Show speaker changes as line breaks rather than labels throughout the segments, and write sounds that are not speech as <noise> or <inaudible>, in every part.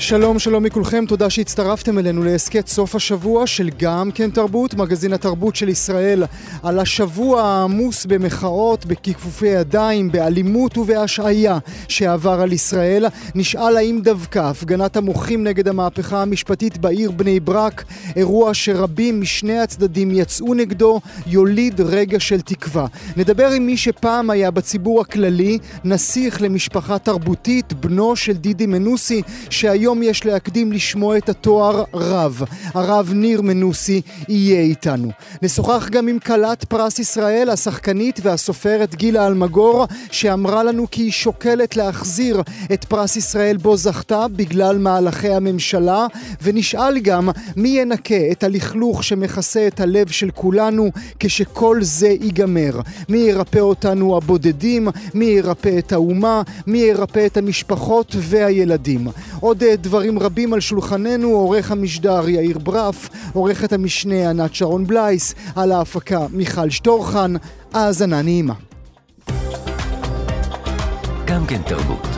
שלום, שלום מכולכם, תודה שהצטרפתם אלינו להסכת סוף השבוע של גם כן תרבות, מגזין התרבות של ישראל, על השבוע העמוס במחאות, בכיפופי ידיים, באלימות ובהשעיה שעבר על ישראל. נשאל האם דווקא הפגנת המוחים נגד המהפכה המשפטית בעיר בני ברק, אירוע שרבים משני הצדדים יצאו נגדו, יוליד רגע של תקווה. נדבר עם מי שפעם היה בציבור הכללי, נסיך למשפחה תרבותית, בנו של דידי מנוסי, שהיום היום יש להקדים לשמוע את התואר רב. הרב ניר מנוסי יהיה איתנו. נשוחח גם עם כלת פרס ישראל, השחקנית והסופרת גילה אלמגור, שאמרה לנו כי היא שוקלת להחזיר את פרס ישראל בו זכתה בגלל מהלכי הממשלה, ונשאל גם מי ינקה את הלכלוך שמכסה את הלב של כולנו כשכל זה ייגמר. מי ירפא אותנו הבודדים, מי ירפא את האומה, מי ירפא את המשפחות והילדים. עוד דברים רבים על שולחננו, עורך המשדר יאיר ברף, עורכת המשנה ענת שרון בלייס, על ההפקה מיכל שטורחן, האזנה נעימה.
גם כן תרבות.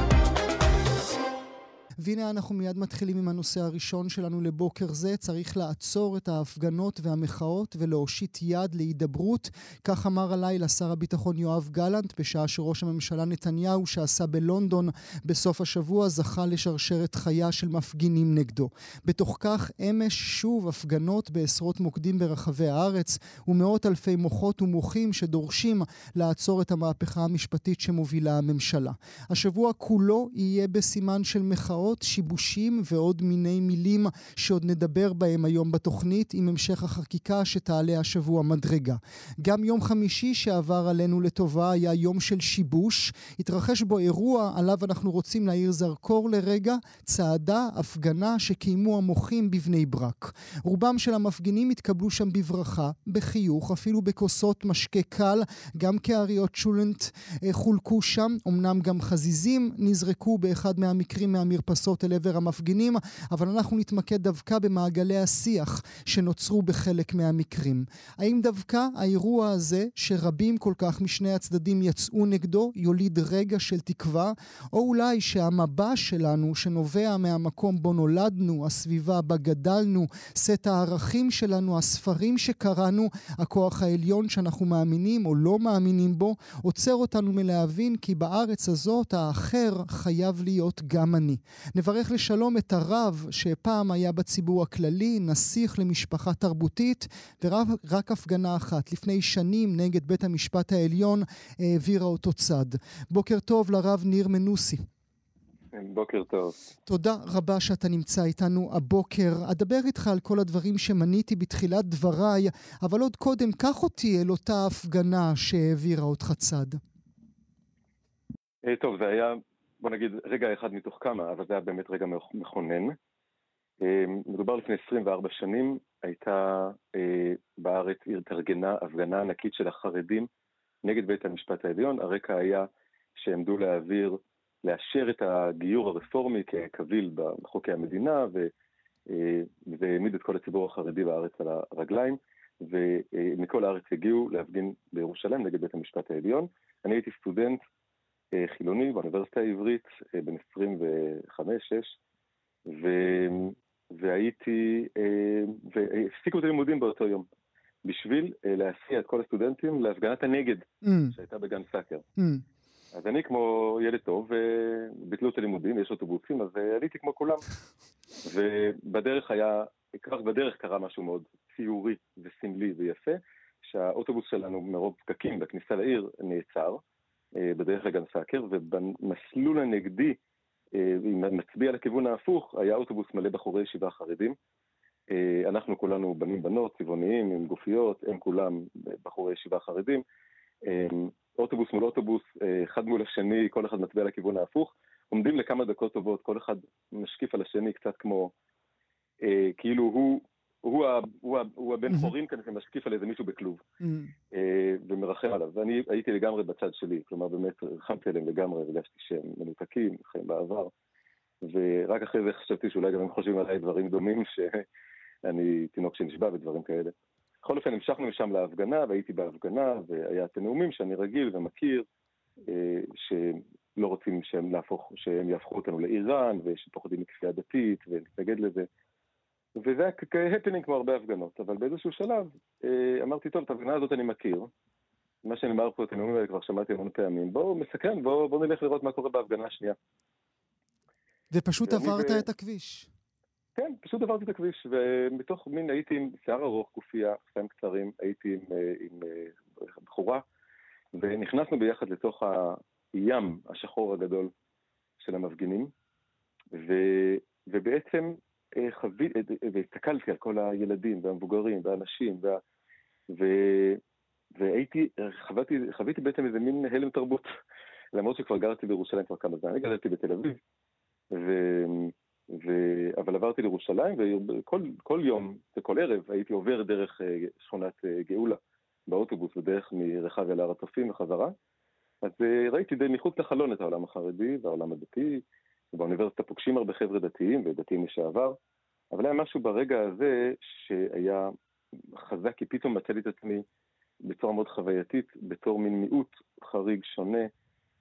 והנה אנחנו מיד מתחילים עם הנושא הראשון שלנו לבוקר זה. צריך לעצור את ההפגנות והמחאות ולהושיט יד להידברות. כך אמר הלילה שר הביטחון יואב גלנט, בשעה שראש הממשלה נתניהו, שעשה בלונדון בסוף השבוע, זכה לשרשרת חיה של מפגינים נגדו. בתוך כך, אמש שוב הפגנות בעשרות מוקדים ברחבי הארץ, ומאות אלפי מוחות ומוחים שדורשים לעצור את המהפכה המשפטית שמובילה הממשלה. השבוע כולו יהיה בסימן של מחאות. שיבושים ועוד מיני מילים שעוד נדבר בהם היום בתוכנית עם המשך החקיקה שתעלה השבוע מדרגה. גם יום חמישי שעבר עלינו לטובה היה יום של שיבוש. התרחש בו אירוע עליו אנחנו רוצים להאיר זרקור לרגע, צעדה, הפגנה שקיימו המוחים בבני ברק. רובם של המפגינים התקבלו שם בברכה, בחיוך, אפילו בכוסות משקה קל, גם כאריות שולנט אה, חולקו שם, אמנם גם חזיזים נזרקו באחד מהמקרים מהמרפסות. מתייחסות אל עבר המפגינים, אבל אנחנו נתמקד דווקא במעגלי השיח שנוצרו בחלק מהמקרים. האם דווקא האירוע הזה, שרבים כל כך משני הצדדים יצאו נגדו, יוליד רגע של תקווה, או אולי שהמבע שלנו, שנובע מהמקום בו נולדנו, הסביבה בה גדלנו, סט הערכים שלנו, הספרים שקראנו, הכוח העליון שאנחנו מאמינים או לא מאמינים בו, עוצר אותנו מלהבין כי בארץ הזאת האחר חייב להיות גם אני. נברך לשלום את הרב שפעם היה בציבור הכללי, נסיך למשפחה תרבותית, ורק הפגנה אחת לפני שנים נגד בית המשפט העליון העבירה אותו צד. בוקר טוב לרב ניר מנוסי.
בוקר טוב.
תודה רבה שאתה נמצא איתנו הבוקר. אדבר איתך על כל הדברים שמניתי בתחילת דבריי, אבל עוד קודם, קח אותי אל אותה הפגנה שהעבירה אותך צד.
אה, טוב, זה היה בוא נגיד רגע אחד מתוך כמה, אבל זה היה באמת רגע מכונן. אמ, מדובר לפני 24 שנים, הייתה אה, בארץ, התארגנה הפגנה ענקית של החרדים נגד בית המשפט העליון. הרקע היה שעמדו להעביר, לאשר את הגיור הרפורמי כקביל בחוקי המדינה, אה, והעמיד את כל הציבור החרדי בארץ על הרגליים, ומכל הארץ הגיעו להפגין בירושלים נגד בית המשפט העליון. אני הייתי סטודנט אה, חילוני באוניברסיטה העברית, אה, בן 25-6, ו... והייתי, אה, והפסיקו את הלימודים באותו יום, בשביל להסיע את כל הסטודנטים להפגנת הנגד mm. שהייתה בגן סאקר. Mm. אז אני כמו ילד טוב, ביטלו את הלימודים, יש אוטובוסים, אז עליתי כמו כולם. ובדרך היה, כבר בדרך קרה משהו מאוד ציורי וסמלי ויפה, שהאוטובוס שלנו מרוב פקקים בכניסה לעיר נעצר, אה, בדרך לגן סאקר, ובמסלול הנגדי, אה, אם מצביע לכיוון ההפוך, היה אוטובוס מלא בחורי ישיבה חרדים. אה, אנחנו כולנו בנים בנות, צבעוניים, עם גופיות, הם כולם בחורי ישיבה חרדים. אוטובוס מול אוטובוס, אחד מול השני, כל אחד מצביע לכיוון ההפוך. עומדים לכמה דקות טובות, כל אחד משקיף על השני קצת כמו, כאילו הוא הוא, ה, הוא, ה, הוא הבן חורין כאן שמשקיף על איזה מישהו בכלוב אה, ומרחם עליו. ואני הייתי לגמרי בצד שלי, כלומר באמת רחמתי עליהם לגמרי, הרגשתי שהם מנותקים, חיים בעבר. ורק אחרי זה חשבתי שאולי גם הם חושבים עליי דברים דומים, שאני תינוק שנשבע ודברים כאלה. בכל אופן המשכנו משם להפגנה, והייתי בהפגנה, והיה את הנאומים שאני רגיל ומכיר, אה, שלא רוצים שהם, להפוך, שהם יהפכו אותנו לאיראן, ושפוחדים מכפייה דתית, ונתנגד לזה. וזה היה הפנינג כמו הרבה הפגנות, אבל באיזשהו שלב אה, אמרתי, טוב, את ההפגנה הזאת אני מכיר, מה שנאמר פה, את הנאומים האלה כבר שמעתי המון פעמים, בואו מסכן, בואו בוא נלך לראות מה קורה בהפגנה השנייה.
ופשוט עברת ו... את הכביש.
כן, פשוט עברתי את הכביש, ומתוך מין הייתי עם שיער ארוך, גופייה, חיים קצרים, הייתי עם, אה, עם, עם אה, בחורה, ונכנסנו ביחד לתוך הים השחור הגדול של המפגינים, ו, ובעצם אה, חוויתי, והסתכלתי על כל הילדים והמבוגרים והאנשים, וה, ו, והייתי, חוויתי, חוויתי בעצם איזה מין הלם תרבות, <laughs> למרות שכבר גרתי בירושלים כבר כמה זמן, אני גדלתי בתל אביב, ו... ו... אבל עברתי לירושלים, וכל יום וכל ערב הייתי עובר דרך אה, שכונת אה, גאולה באוטובוס בדרך מרחב אל הר הצופים וחזרה. אז אה, ראיתי די מחוץ לחלון את העולם החרדי והעולם הדתי, ובאוניברסיטה פוגשים הרבה חבר'ה דתיים ודתיים לשעבר, אבל היה משהו ברגע הזה שהיה חזק, כי פתאום מצאתי את עצמי בצורה מאוד חווייתית, בתור מין מיעוט חריג, שונה,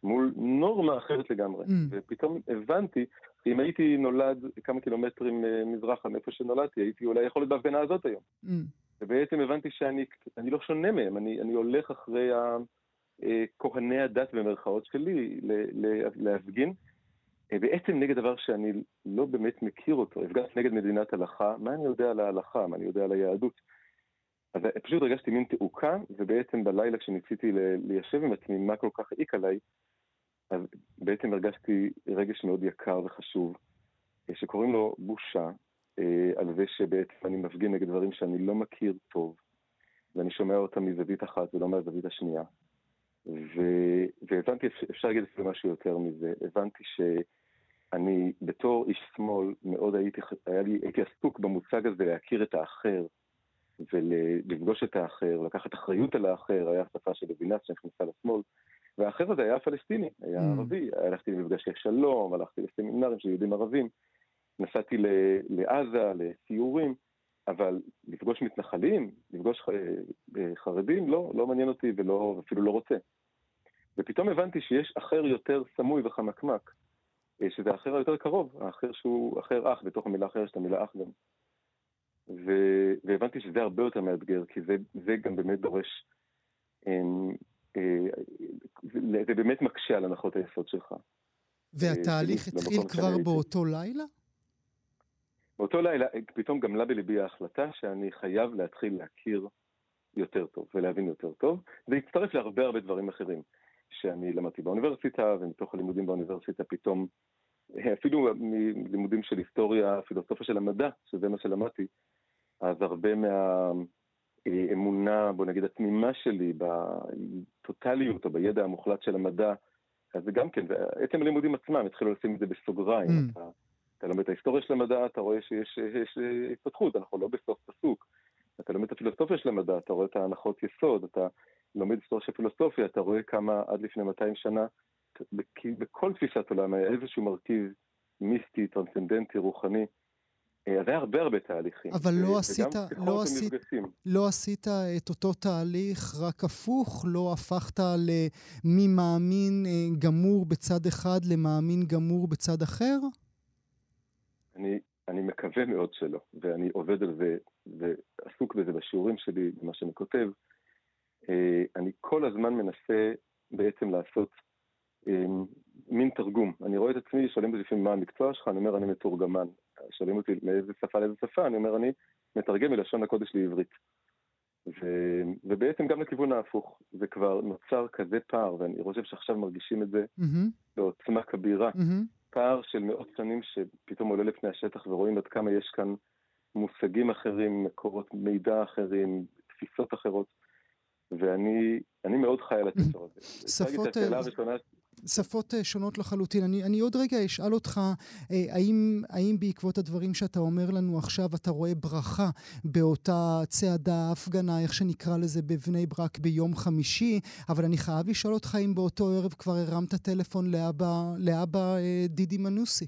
מול נורמה אחרת לגמרי. Mm. ופתאום הבנתי, אם הייתי נולד כמה קילומטרים אה, מזרחה מאיפה שנולדתי, הייתי אולי יכול להיות בהפגנה הזאת היום. Mm. ובעצם הבנתי שאני לא שונה מהם, אני, אני הולך אחרי אה, כהני הדת במרכאות שלי להפגין. אה, בעצם נגד דבר שאני לא באמת מכיר אותו, הפגנתי נגד מדינת הלכה, מה אני יודע על ההלכה, מה אני יודע על היהדות. אז פשוט הרגשתי מין תעוקה, ובעצם בלילה כשניסיתי ליישב עם עצמי מה כל כך העיק עליי, אז בעצם הרגשתי רגש מאוד יקר וחשוב, אה, שקוראים לו בושה, אה, על זה שבעצם אני מפגין נגד דברים שאני לא מכיר טוב, ואני שומע אותם מזווית אחת ולא מהזווית השנייה. ו... והבנתי, אפשר להגיד אפילו משהו יותר מזה, הבנתי שאני בתור איש שמאל מאוד הייתי, לי, הייתי עסוק במושג הזה להכיר את האחר ולפגוש את האחר, לקחת אחריות על האחר, היה שפה של לוינס שנכנסה לשמאל, והאחר הזה היה פלסטיני, היה mm. ערבי, הלכתי למפגשי שלום, הלכתי לסמינרים של יהודים ערבים, נסעתי לעזה, לסיורים, אבל לפגוש מתנחלים, לפגוש אה, חרדים, לא, לא מעניין אותי ולא, אפילו לא רוצה. ופתאום הבנתי שיש אחר יותר סמוי וחמקמק, שזה האחר היותר קרוב, האחר שהוא אחר אח, בתוך המילה אחר יש את המילה אח גם. ו... והבנתי שזה הרבה יותר מאתגר, כי זה, זה גם באמת דורש אמ, אה, זה באמת מקשה על הנחות היסוד שלך.
והתהליך אה, התחיל כבר באותו לילה?
באותו לילה פתאום גמלה בליבי ההחלטה שאני חייב להתחיל להכיר יותר טוב ולהבין יותר טוב. זה הצטרף להרבה הרבה דברים אחרים שאני למדתי באוניברסיטה, ומתוך הלימודים באוניברסיטה פתאום, אפילו מלימודים של היסטוריה, פילוסופיה של המדע, שזה מה שלמדתי, אז הרבה מה... אמונה, בוא נגיד, התמימה שלי בטוטליות או בידע המוחלט של המדע, אז זה גם כן, ועצם הלימודים עצמם התחילו לשים את זה בסוגריים. Mm. אתה, אתה לומד את ההיסטוריה של המדע, אתה רואה שיש יש, התפתחות, אנחנו לא בסוף פסוק. אתה לומד את הפילוסופיה של המדע, אתה רואה את ההנחות יסוד, אתה לומד היסטוריה של פילוסופיה, אתה רואה כמה עד לפני 200 שנה, בכל תפיסת עולם היה איזשהו מרכיב מיסטי, טרנסצנדנטי, רוחני, אז היה הרבה הרבה תהליכים.
אבל לא עשית, לא עשית, לא עשית את אותו תהליך רק הפוך? לא הפכת למאמין אה, גמור בצד אחד למאמין גמור בצד אחר?
אני, אני מקווה מאוד שלא, ואני עובד על זה ועסוק בזה בשיעורים שלי, במה שאני כותב. אה, אני כל הזמן מנסה בעצם לעשות אה, מין תרגום. אני רואה את עצמי, שואלים אותי לפעמים מה המקצוע שלך, אני אומר אני מתורגמן. שואלים אותי מאיזה שפה לאיזה שפה, אני אומר, אני מתרגם מלשון הקודש לעברית. ו... ובעצם גם לכיוון ההפוך, זה כבר נוצר כזה פער, ואני חושב שעכשיו מרגישים את זה mm-hmm. בעוצמה כבירה. Mm-hmm. פער של מאות שנים שפתאום עולה לפני השטח ורואים עד כמה יש כאן מושגים אחרים, מקורות מידע אחרים, תפיסות אחרות, ואני מאוד חי על הזה.
שפות... שפות אה, שונות לחלוטין. אני, אני עוד רגע אשאל אותך, אה, האם, האם בעקבות הדברים שאתה אומר לנו עכשיו, אתה רואה ברכה באותה צעדה, הפגנה, איך שנקרא לזה, בבני ברק ביום חמישי, אבל אני חייב לשאול אותך אם באותו ערב כבר הרמת טלפון לאבא, לאבא אה, דידי מנוסי.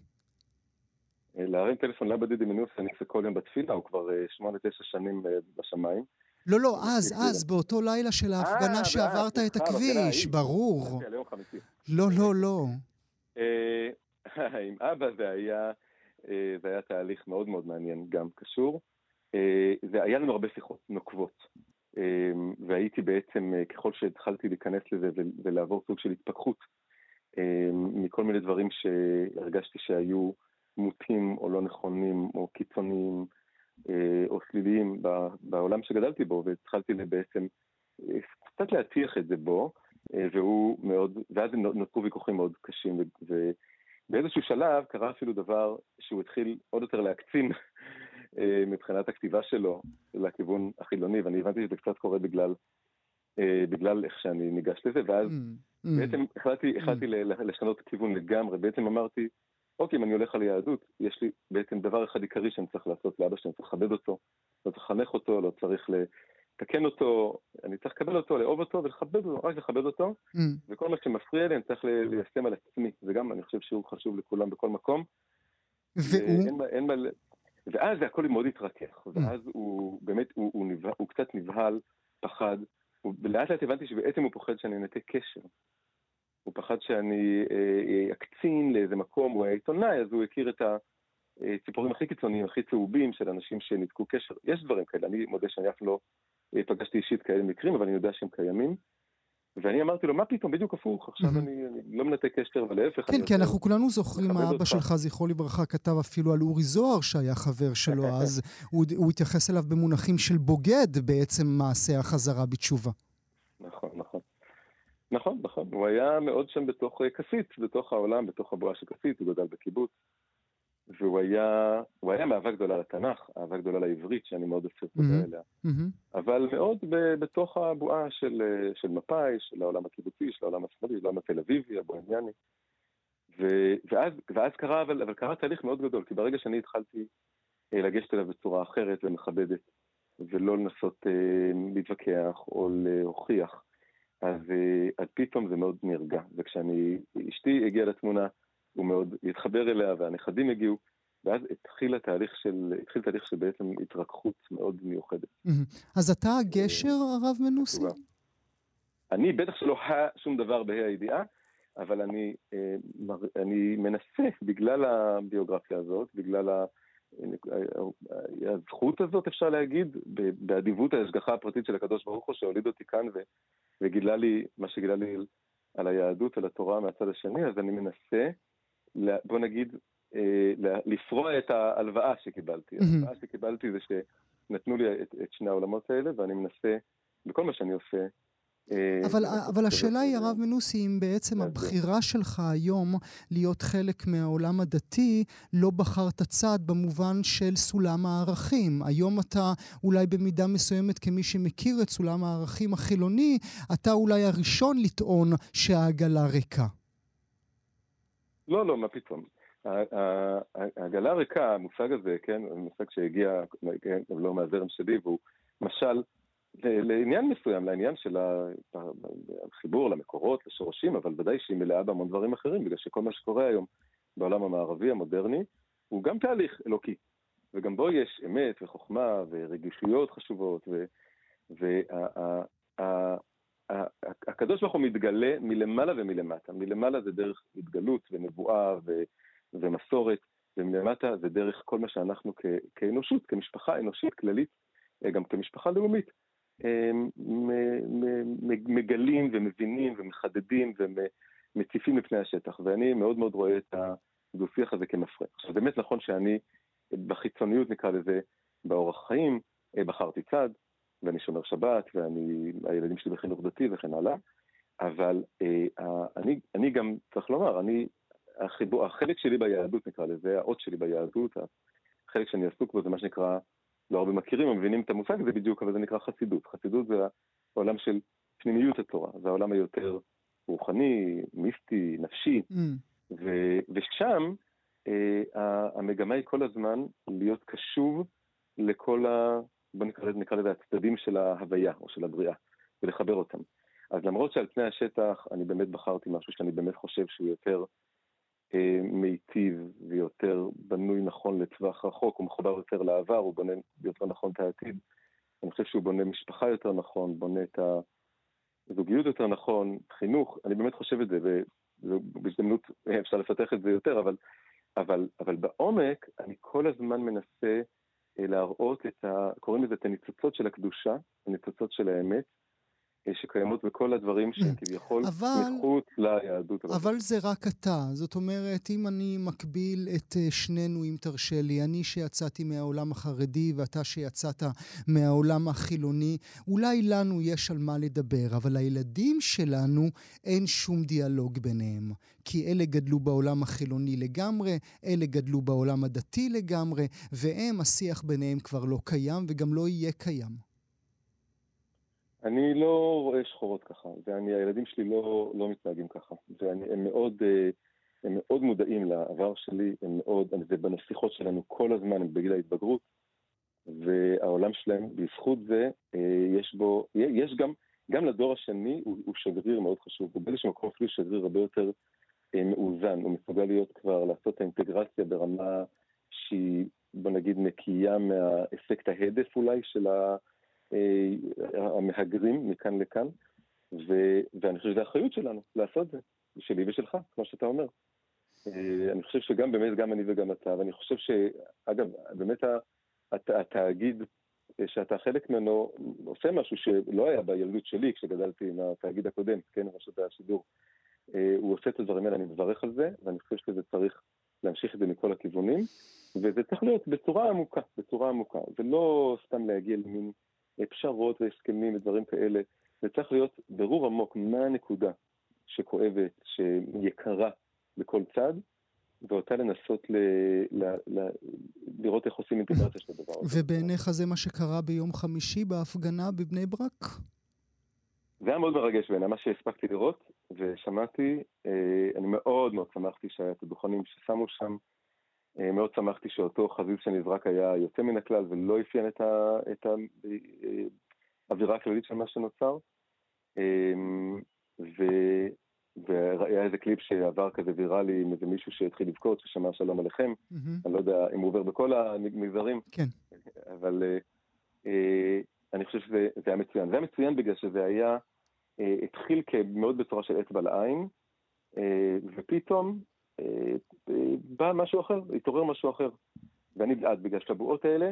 להרים טלפון לאבא דידי מנוסי, אני עושה כל יום בתפילה, הוא כבר שמונה, תשע שנים בשמיים.
לא, לא, אז, אז, באותו לילה של ההפגנה
אה,
שעברת את הכביש. ברור.
חמישי.
לא, לא, לא.
אה, <laughs> עם אבא זה היה, אה, זה היה תהליך מאוד מאוד מעניין, גם קשור. אה, והיה לנו הרבה שיחות נוקבות. אה, והייתי בעצם, אה, ככל שהתחלתי להיכנס לזה ול- ולעבור סוג של התפכחות, אה, מכל מיני דברים שהרגשתי שהיו מוטים או לא נכונים או קיצוניים אה, או שליליים בעולם שגדלתי בו, והתחלתי בעצם אה, קצת להטיח את זה בו, אה, והוא מאוד, ואז נותרו ויכוחים מאוד קשים, ובאיזשהו שלב קרה אפילו דבר שהוא התחיל עוד יותר להקצין <laughs> אה, מבחינת הכתיבה שלו לכיוון החילוני, ואני הבנתי שזה קצת קורה בגלל, אה, בגלל איך שאני ניגש לזה, ואז
Mm, mm.
בעצם החלטתי, החלטתי ל- לשנות כיוון לגמרי, בעצם אמרתי, אוקיי, אם אני הולך על יהדות, יש לי בעצם דבר אחד עיקרי שאני צריך לעשות לאבא שלי, אני צריך לכבד אותו, לא צריך לחנך אותו, לא צריך לתקן אותו, אני צריך לקבל אותו, לאהוב אותו ולכבד אותו, רק לכבד אותו,
Mm.
וכל מה שמפריע לי אני צריך ליישם על עצמי, זה גם, אני חושב שהוא חשוב לכולם בכל מקום.
והוא?
ואין מה- אין מה ואז זה הכל מאוד התרכך, ואז הוא באמת, הוא, הוא, נבהל, הוא קצת נבהל, פחד, ולאט לאט הבנתי שבעצם הוא פוחד שאני אנתק קשר. הוא פחד שאני אה, אקצין לאיזה מקום, הוא היה עיתונאי, אז הוא הכיר את הציפורים הכי קיצוניים, הכי צהובים של אנשים שניתקו קשר. יש דברים כאלה, אני מודה שאני אף לא אה, פגשתי אישית כאלה מקרים, אבל אני יודע שהם קיימים. ואני אמרתי לו, מה פתאום, בדיוק הפוך, עכשיו
מהמם.
אני, אני לא מנתק קשר, ולהפך,
כן,
אני
כי אנחנו כולנו זוכרים מה
מכבד
אבא
אותך.
שלך, זכרו לברכה, כתב אפילו על אורי זוהר, שהיה חבר שלו <laughs> אז. הוא הוא התייחס אליו במונחים של בוגד בעצם מעשה החזרה בתשובה.
נכון, נכון. הוא היה מאוד שם בתוך אה, כסית, בתוך העולם, בתוך הבועה של כסית, הוא גדל בקיבוץ. והוא היה, הוא היה מאהבה גדולה לתנ"ך, אהבה גדולה לעברית, שאני מאוד אוסר תודה
מהמם.
אליה.
מהמם.
אבל מאוד ב- בתוך הבועה של, אה, של מפא"י, של העולם הקיבוצי, של העולם השמאלי, של העולם התל אביבי, הבוהמיאני. ו- ואז, ואז קרה, אבל, אבל קרה תהליך מאוד גדול, כי ברגע שאני התחלתי אה, לגשת אליו בצורה אחרת ומכבדת, ולא לנסות אה, להתווכח או להוכיח, אז, אה, אז פתאום זה מאוד נרגע. וכשאני, אשתי הגיעה לתמונה, הוא מאוד התחבר אליה, והנכדים הגיעו, ואז התחיל התהליך של, התחיל תהליך של בעצם התרככות מאוד מיוחדת.
מהמם. אז אתה הגשר, הרב מנוסי?
אני בטח שלא ה שום דבר בה"א הידיעה, אבל אני, אה, אני מנסה, בגלל הביוגרפיה הזאת, בגלל ה- אה, הזכות הזאת, אפשר להגיד, באדיבות ההשגחה הפרטית של הקדוש ברוך הוא, שהוליד אותי כאן ו- וגילה לי, מה שגילה לי על היהדות, על התורה מהצד השני, אז אני מנסה, בוא נגיד, אה, לפרוע את ההלוואה שקיבלתי. ההלוואה שקיבלתי זה שנתנו לי את, את שני העולמות האלה, ואני מנסה, בכל מה שאני עושה, אה,
אבל,
לנסות
אבל
לסובב
השאלה היא. הרב מנוסי, אם בעצם. הבחירה שלך היום להיות חלק מהעולם הדתי, לא בחרת צד במובן של סולם הערכים. היום אתה אולי במידה מסוימת, כמי שמכיר את סולם הערכים החילוני, אתה אולי הראשון לטעון שהעגלה ריקה.
לא, לא, מה פתאום. העגלה ריקה, המושג הזה, כן, מושג שהגיע, כן, לא מהזרם שלי, והוא משל לעניין מסוים, לעניין של החיבור למקורות, לשורשים, אבל ודאי שהיא מלאה בהמון דברים אחרים, בגלל שכל מה שקורה היום בעולם המערבי, המודרני, הוא גם תהליך אלוקי. וגם בו יש אמת וחוכמה ורגישויות חשובות, והקדוש ברוך הוא מתגלה מלמעלה ומלמטה. מלמעלה זה דרך התגלות ונבואה ו, ומסורת, ומלמטה זה דרך כל מה שאנחנו כ, כאנושות, כמשפחה אנושית כללית, אה, גם כמשפחה לאומית, מגלים ומבינים ומחדדים ומציפים לפני השטח. ואני מאוד מאוד רואה את הדו-שיח הזה כמפריע. עכשיו, באמת נכון שאני, בחיצוניות נקרא לזה, באורח חיים, אה, בחרתי צד, ואני שומר שבת, והילדים שלי בחינוך דתי וכן הלאה, אבל אה, אני, אני גם, צריך לומר, אני, החיבור, החלק שלי ביהדות נקרא לזה, האות שלי ביהדות, החלק שאני עסוק בו זה מה שנקרא, לא הרבה מכירים או מבינים את המושג הזה בדיוק, אבל זה נקרא חסידות. חסידות זה העולם של פנימיות התורה, זה העולם היותר רוחני, מיסטי, נפשי,
Mm.
ו- ושם אה, המגמה היא כל הזמן להיות קשוב לכל ה... בוא נקרא לזה, נקרא לזה הצדדים של ההוויה או של הבריאה, ולחבר אותם. אז למרות שעל פני השטח אני באמת בחרתי משהו שאני באמת חושב שהוא יותר מיטיב ויותר בנוי נכון לטווח רחוק, הוא מחובר יותר לעבר, הוא בונה יותר נכון את העתיד, אני חושב שהוא בונה משפחה יותר נכון, בונה את הזוגיות יותר נכון, חינוך, אני באמת חושב את זה, ובהזדמנות אפשר לפתח את זה יותר, אבל, אבל, אבל בעומק אני כל הזמן מנסה אה, להראות את ה... קוראים לזה את הניצוצות של הקדושה, הניצוצות של האמת, שקיימות בכל הדברים שהם mm. כביכול מחוץ ליהדות.
אבל זה רק אתה. זאת אומרת, אם אני מקביל את אה, שנינו, אם תרשה לי, אני שיצאתי מהעולם החרדי ואתה שיצאת מהעולם החילוני, אולי לנו יש על מה לדבר, אבל לילדים שלנו אין שום דיאלוג ביניהם. כי אלה גדלו בעולם החילוני לגמרי, אלה גדלו בעולם הדתי לגמרי, והם, השיח ביניהם כבר לא קיים וגם לא יהיה קיים.
אני לא רואה שחורות ככה, והילדים שלי לא, לא מתנהגים ככה, והם מאוד, אה, הם מאוד מודעים לעבר שלי, הם מאוד, זה בנסיכות שלנו כל הזמן, הם בגיל ההתבגרות, והעולם שלהם, בזכות זה, אה, יש בו, יש גם, גם לדור השני הוא, הוא שגריר מאוד חשוב, הוא באיזשהו מקום אפילו שגריר הרבה יותר אה, מאוזן, הוא מסוגל להיות כבר, לעשות את האינטגרציה ברמה שהיא, בוא נגיד, נקייה מהאפקט ההדף אולי של ה... אה, המהגרים מכאן לכאן, ו, ואני חושב שזו אחריות שלנו לעשות את זה, שלי ושלך, כמו שאתה אומר. אה, אני חושב שגם באמת, גם אני וגם אתה, ואני חושב שאגב, באמת הת, התאגיד שאתה חלק ממנו עושה משהו שלא היה בילדות שלי כשגדלתי עם התאגיד הקודם, כן, רשות השידור. אה, הוא עושה את הדברים האלה, אני מברך על זה, ואני חושב שזה צריך להמשיך את זה מכל הכיוונים, וזה צריך להיות בצורה עמוקה, בצורה עמוקה, ולא סתם להגיע למין פשרות והסכמים ודברים כאלה. זה צריך להיות ברור עמוק מה הנקודה שכואבת, שיקרה בכל צד, ואותה לנסות ל, ל, ל, לראות איך עושים אינטגרציה של הדבר
הזה. ובעיניך זה מה שקרה ביום חמישי בהפגנה בבני ברק?
זה היה מאוד מרגש בעיניי, מה שהספקתי לראות ושמעתי, אה, אני מאוד מאוד שמחתי שהיה את הדוכנים ששמו שם, מאוד שמחתי שאותו חזיז שנזרק היה יוצא מן הכלל ולא אפיין את, האווירה הכללית של מה שנוצר. אה, ו, והיה איזה קליפ שעבר כזה ויראלי עם איזה מישהו שהתחיל לבכות, ששמע שלום עליכם. Mm-hmm. אני לא יודע אם הוא עובר בכל המגזרים.
כן.
אבל אה, אני חושב שזה היה מצוין. זה היה מצוין בגלל שזה היה, התחיל מאוד בצורה של אצבע לעין, ופתאום בא משהו אחר, התעורר משהו אחר. ואני בעד, בגלל שהבועות האלה,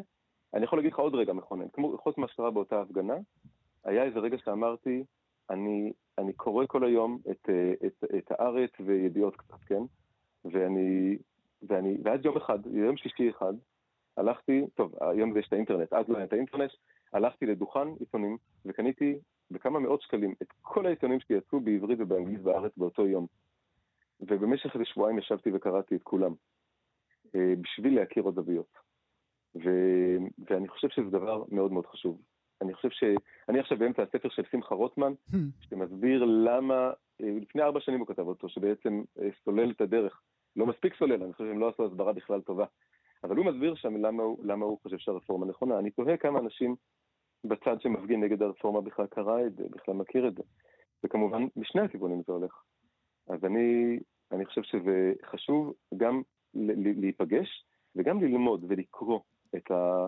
אני יכול להגיד לך עוד רגע מכונן, כמו חוץ ממה שקרה באותה הפגנה, היה איזה רגע שאמרתי, אני, אני קורא כל היום את, את, את הארץ וידיעות קצת, כן? ואני, ואני, ואז יום אחד, יום שישי אחד, הלכתי, טוב, היום יש את האינטרנט, אז לא היה את האינטרנט, הלכתי לדוכן עיתונים וקניתי בכמה מאות שקלים את כל העיתונים שיצאו בעברית ובאנגלית בארץ באותו יום. ובמשך איזה שבועיים ישבתי וקראתי את כולם, אה, בשביל להכיר עוד זוויות. ו... ואני חושב שזה דבר מאוד מאוד חשוב. אני חושב ש... אני עכשיו באמצע הספר של שמחה רוטמן, hmm. שמסביר למה, אה, לפני ארבע שנים הוא כתב אותו, שבעצם אה, סולל את הדרך. לא מספיק סולל, אני חושב שהם לא עשו הסברה בכלל טובה. אבל הוא מסביר שם למה הוא, למה הוא חושב שהרפורמה נכונה. אני תוהה כמה אנשים בצד שמפגין נגד הרפורמה בכלל קרא את זה, בכלל מכיר את זה. וכמובן, משני הכיוונים זה הולך. אז אני, אני חושב שזה חשוב גם להיפגש וגם ללמוד ולקרוא את ה...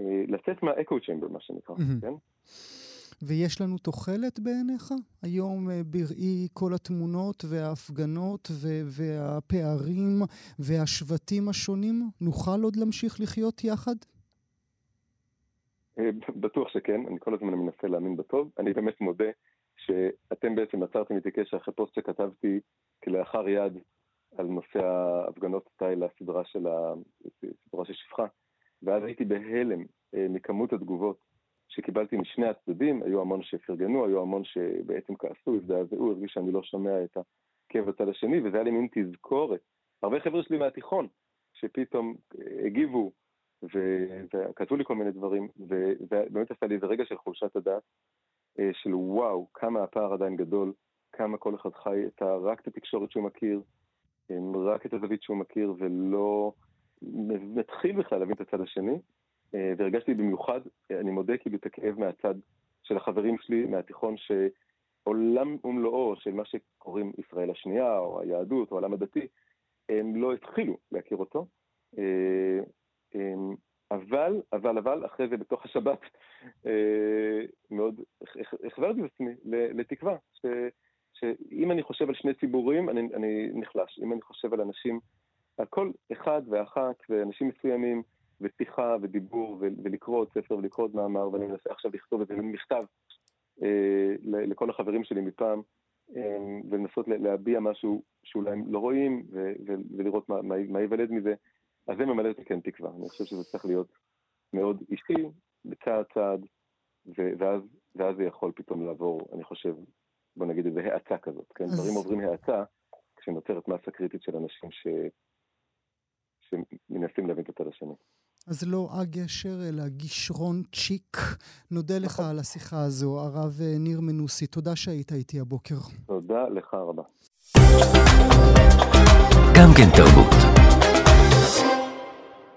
אה, לצאת מהאקו צ'מבר, מה שנקרא. כן?
ויש לנו תוחלת בעיניך? היום אה, בראי כל התמונות וההפגנות ו- והפערים והשבטים השונים, נוכל עוד להמשיך לחיות יחד?
אה, בטוח שכן, אני כל הזמן מנסה להאמין בטוב. אני באמת מודה שאתם בעצם יצרתם איתי קשר אחרי פוסט שכתבתי כלאחר יד על נושא ההפגנות סטייל הסדרה של, הסדרה של שפחה, ואז הייתי בהלם אה, מכמות התגובות שקיבלתי משני הצדדים, היו המון שפרגנו, היו המון שבעצם כעסו, הזדעזעו, הרגיש שאני לא שומע את הכאב בצד השני, וזה היה לי מין תזכורת. הרבה חבר'ה שלי מהתיכון, שפתאום אה, הגיבו וכתבו לי כל מיני דברים, ובאמת עשה לי איזה רגע של חולשת הדעת, של וואו, כמה הפער עדיין גדול, כמה כל אחד חי את ה, רק את התקשורת שהוא מכיר, רק את הזווית שהוא מכיר, ולא מתחיל בכלל להבין את הצד השני. אה, והרגשתי במיוחד, אני מודה כאילו את הכאב מהצד של החברים שלי מהתיכון, שעולם ומלואו של מה שקוראים ישראל השנייה, או היהדות, או העולם הדתי, הם לא התחילו להכיר אותו. אבל, אבל, אבל, אחרי זה בתוך השבת, אה, מאוד החזרתי את עצמי לתקווה, ש, שאם אני חושב על שני ציבורים, אני, אני נחלש. אם אני חושב על אנשים, על כל אחד ואחת, ואנשים מסוימים, ושיחה ודיבור, ולקרוא עוד ספר ולקרוא עוד מאמר, ואני מנסה עכשיו לכתוב את זה מכתב אה, לכל החברים שלי מפעם, אה, ולנסות להביע משהו שאולי הם לא רואים, ולראות מה, מה, מה ייוולד מזה. אז זה ממלא אותי כן תקווה. אני חושב שזה צריך להיות מאוד אישי, בצעד צעד, ואז, ואז זה יכול פתאום לעבור, אני חושב, בוא נגיד איזה האצה כזאת, כן? אז... דברים עוברים האצה כשנוצרת מסה קריטית של אנשים ש... שמנסים להבין את הצד השני.
אז לא הגשר, אלא גישרון צ'יק. נודה לך נכון. על השיחה הזו, הרב אה, ניר מנוסי. תודה שהיית איתי הבוקר.
תודה לך רבה.
גם כן תרבות.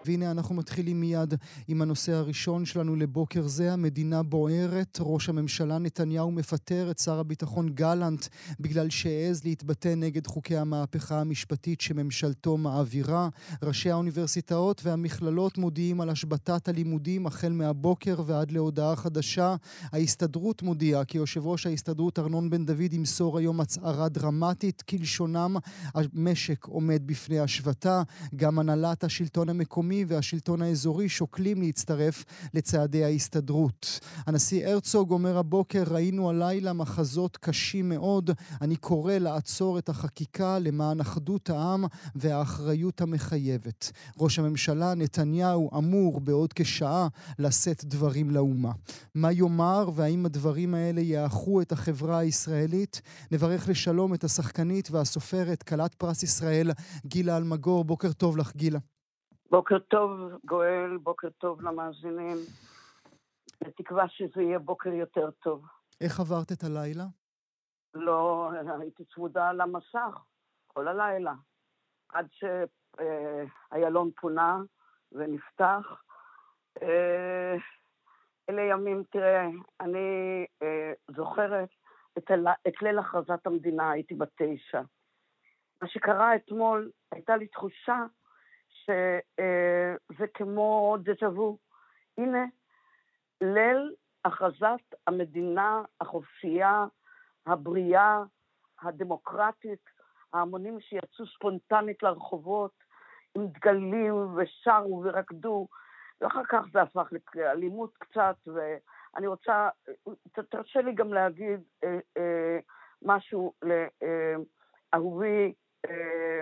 והנה אנחנו מתחילים מיד עם הנושא הראשון שלנו לבוקר זה. המדינה בוערת, ראש הממשלה נתניהו מפטר את שר הביטחון גלנט בגלל שהעז להתבטא נגד חוקי המהפכה המשפטית שממשלתו מעבירה. ראשי האוניברסיטאות והמכללות מודיעים על השבתת הלימודים החל מהבוקר ועד להודעה חדשה. ההסתדרות מודיעה כי יושב ראש ההסתדרות ארנון בן דוד ימסור היום הצהרה דרמטית כלשונם. המשק עומד בפני השבתה. גם הנהלת השלטון המקומי והשלטון האזורי שוקלים להצטרף לצעדי ההסתדרות. הנשיא הרצוג אומר הבוקר, ראינו הלילה מחזות קשים מאוד. אני קורא לעצור את החקיקה למען אחדות העם והאחריות המחייבת. ראש הממשלה נתניהו אמור בעוד כשעה לשאת דברים לאומה. מה יאמר והאם הדברים האלה יאחו את החברה הישראלית? נברך לשלום את השחקנית והסופרת, כלת פרס ישראל, גילה אלמגור. בוקר טוב לך, גילה.
בוקר טוב, גואל, בוקר טוב למאזינים. בתקווה שזה יהיה בוקר יותר טוב.
איך עברת את הלילה?
לא, הייתי צמודה למסך כל הלילה, עד שאיילון פונה ונפתח. אה, אלה ימים, תראה, אני אה, זוכרת את, הל... את ליל הכרזת המדינה, הייתי בת תשע. מה שקרה אתמול, הייתה לי תחושה שזה כמו דז'ה וו. הנה, ליל הכרזת המדינה החופשייה, הבריאה, הדמוקרטית, ההמונים שיצאו ספונטנית לרחובות עם דגלים ושרו ורקדו, ואחר כך זה הפך לאלימות קצת, ואני רוצה, תרשה לי גם להגיד אה, אה, משהו לאהובי אה,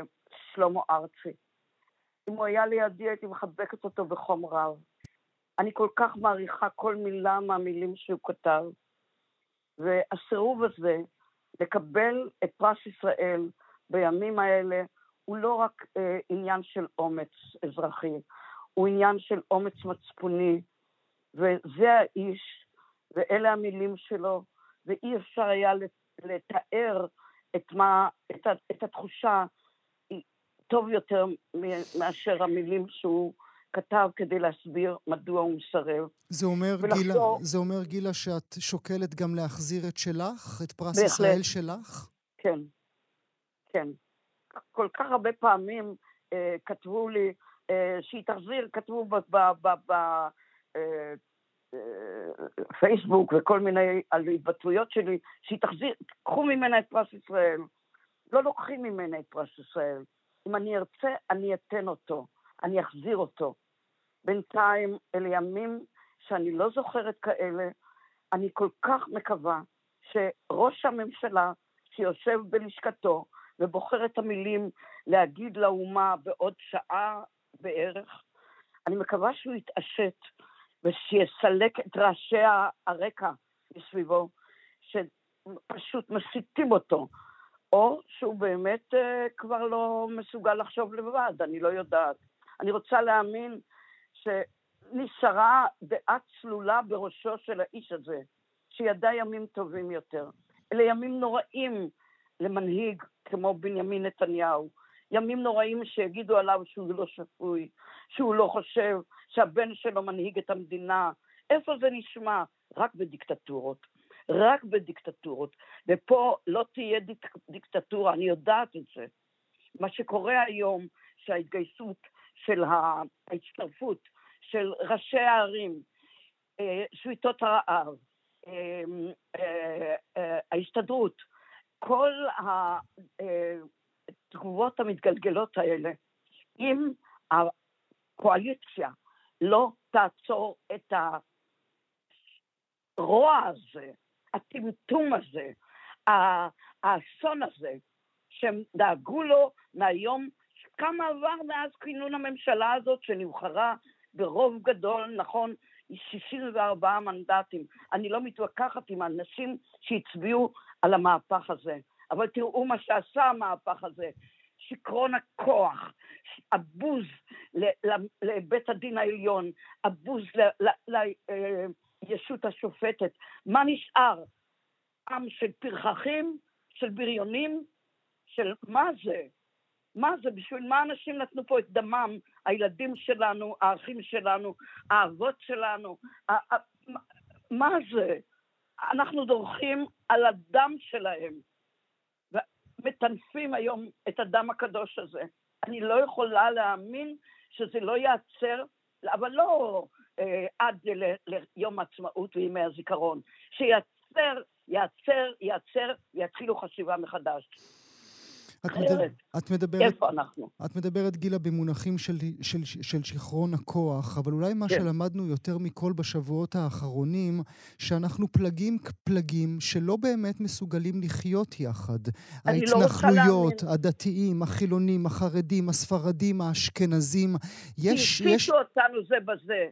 שלמה ארצי. אם הוא היה לידי הייתי מחבקת אותו בחום רב. אני כל כך מעריכה כל מילה מהמילים שהוא כתב, והסירוב הזה לקבל את פרס ישראל בימים האלה הוא לא רק אה, עניין של אומץ אזרחי, הוא עניין של אומץ מצפוני, וזה האיש, ואלה המילים שלו, ואי אפשר היה לתאר את, מה, את, את התחושה טוב יותר מאשר המילים שהוא כתב כדי להסביר מדוע הוא מסרב.
זה אומר, ולחזור... גילה, זה אומר, גילה, שאת שוקלת גם להחזיר את שלך? את פרס בהחלט. ישראל שלך?
כן, כן. כל כך הרבה פעמים אה, כתבו לי אה, שהיא תחזיר, כתבו בפייסבוק אה, אה, וכל מיני על התבטאויות שלי, שהיא תחזיר, קחו ממנה את פרס ישראל. לא לוקחים ממנה את פרס ישראל. אם אני ארצה, אני אתן אותו, אני אחזיר אותו. בינתיים אלה ימים שאני לא זוכרת כאלה. אני כל כך מקווה שראש הממשלה שיושב בלשכתו ובוחר את המילים להגיד לאומה בעוד שעה בערך, אני מקווה שהוא יתעשת ושיסלק את רעשי הרקע מסביבו, שפשוט מסיתים אותו או שהוא באמת uh, כבר לא מסוגל לחשוב לבד, אני לא יודעת. אני רוצה להאמין שנשארה דעה צלולה בראשו של האיש הזה, שידע ימים טובים יותר. אלה ימים נוראים למנהיג כמו בנימין נתניהו. ימים נוראים שיגידו עליו שהוא לא שפוי, שהוא לא חושב שהבן שלו מנהיג את המדינה. איפה זה נשמע? רק בדיקטטורות. רק בדיקטטורות. ופה לא תהיה דיק, דיקטטורה, אני יודעת את זה. מה שקורה היום, שההתגייסות של ההצטרפות של ראשי הערים, שביתות הרעב, ההסתדרות, כל התגובות המתגלגלות האלה, אם הקואליציה לא תעצור את הרוע הזה, הטמטום הזה, האסון הזה, שהם דאגו לו מהיום, כמה עבר מאז כינון הממשלה הזאת שנבחרה ברוב גדול, נכון, 64 מנדטים. אני לא מתווכחת עם האנשים שהצביעו על המהפך הזה, אבל תראו מה שעשה המהפך הזה. שיכרון הכוח, הבוז לבית הדין העליון, הבוז לישות השופטת. מה נשאר? עם של פרחחים, של בריונים, של מה זה? מה זה? בשביל מה אנשים נתנו פה את דמם? הילדים שלנו, האחים שלנו, האבות שלנו, מה זה? אנחנו דורכים על הדם שלהם. מטנפים היום את הדם הקדוש הזה. אני לא יכולה להאמין שזה לא ייעצר, אבל לא עד ל, ליום העצמאות וימי הזיכרון, שייעצר, ייעצר, ייעצר ויתחילו חשיבה מחדש.
את, מדבר, את מדברת...
איפה אנחנו?
את מדברת, גילה, במונחים של, של, של, שיכרון הכוח, אבל אולי מה כן. שלמדנו יותר מכל בשבועות האחרונים, שאנחנו פלגים פלגים שלא באמת מסוגלים לחיות יחד.
לא
ההתנחלויות, לא הדתיים, החילונים, החרדים, הספרדים, האשכנזים,
יש... הסיתו יש... אותנו זה בזה.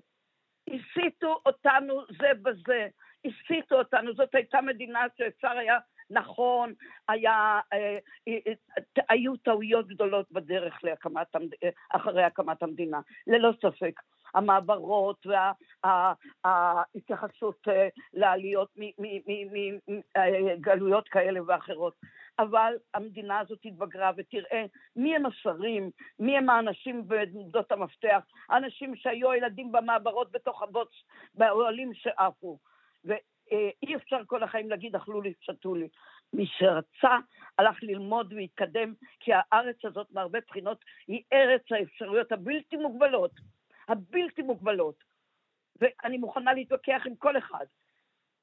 הסיתו אותנו זה בזה. הסיתו אותנו. זאת הייתה מדינה שאפשר היה נכון, היה, אה, אה, אה, היו טעויות גדולות בדרך להקמת, אחרי הקמת המדינה, ללא ספק. המעברות וההתייחסות לעליות מגלויות כאלה ואחרות. אבל המדינה הזאת התבגרה ותראה מי הם השרים, מי הם האנשים בעמדות המפתח, האנשים שהיו הילדים במעברות בתוך הבוץ, באוהלים שעפו. אה, אי אפשר כל החיים להגיד אכלו לי, שתו לי. מי שרצה הלך ללמוד והתקדם, כי הארץ הזאת מהרבה בחינות היא ארץ האפשרויות הבלתי מוגבלות, הבלתי מוגבלות. ואני מוכנה להתווכח עם כל אחד,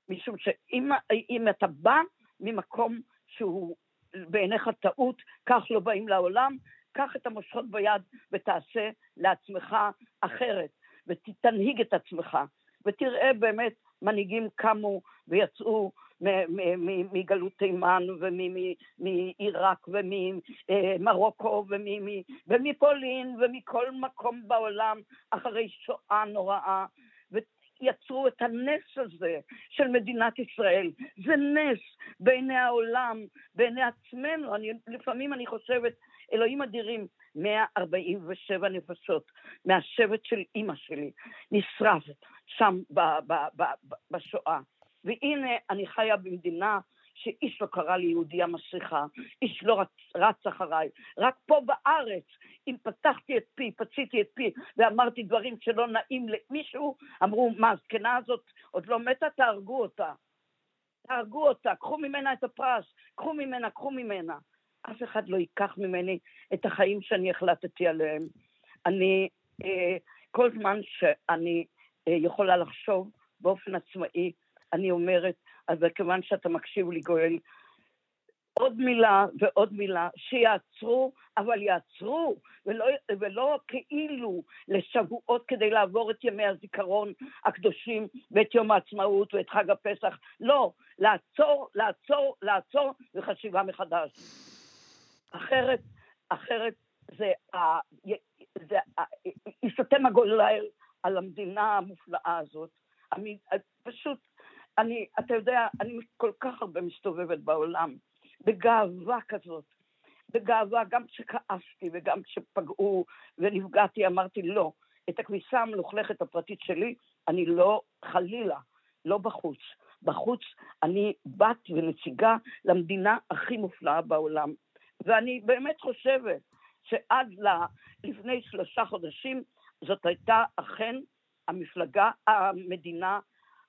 משום שאם אתה בא ממקום שהוא בעיניך טעות, כך לא באים לעולם, קח את המושכות ביד ותעשה לעצמך אחרת, ותנהיג את עצמך, ותראה באמת מנהיגים קמו ויצאו מגלות תימן ומעיראק וממרוקו ומפולין ומכל מקום בעולם אחרי שואה נוראה ויצרו את הנס הזה של מדינת ישראל. זה נס בעיני העולם, בעיני עצמנו. אני, לפעמים אני חושבת, אלוהים אדירים, 147 נפשות מהשבט של אימא שלי נשרף שם ב, ב, ב, ב, בשואה. והנה אני חיה במדינה שאיש לא קרא לי יהודייה מסריחה, איש לא רץ, רץ אחריי. רק פה בארץ, אם פתחתי את פי, פציתי את פי ואמרתי דברים שלא נעים למישהו, אמרו, מה, הזקנה הזאת עוד לא מתה? תהרגו אותה. תהרגו אותה, קחו ממנה את הפרס, קחו ממנה, קחו ממנה. אף אחד לא ייקח ממני את החיים שאני החלטתי עליהם. אני, אה, כל זמן שאני אה, יכולה לחשוב באופן עצמאי, אני אומרת, אז כיוון שאתה מקשיב לי גואל, עוד מילה ועוד מילה, שיעצרו, אבל יעצרו, ולא, ולא כאילו לשבועות כדי לעבור את ימי הזיכרון הקדושים ואת יום העצמאות ואת חג הפסח. לא, לעצור, לעצור, לעצור וחשיבה מחדש. אחרת, אחרת זה, זה יסתם הגולל על המדינה המופלאה הזאת. פשוט, אני, אתה יודע, אני כל כך הרבה מסתובבת בעולם, בגאווה כזאת. בגאווה, גם כשכעסתי וגם כשפגעו ונפגעתי, אמרתי לא. את הכביסה המלוכלכת הפרטית שלי, אני לא, חלילה, לא בחוץ. בחוץ אני בת ונציגה למדינה הכי מופלאה בעולם. ואני באמת חושבת שעד לפני שלושה חודשים זאת הייתה אכן המפלגה, המדינה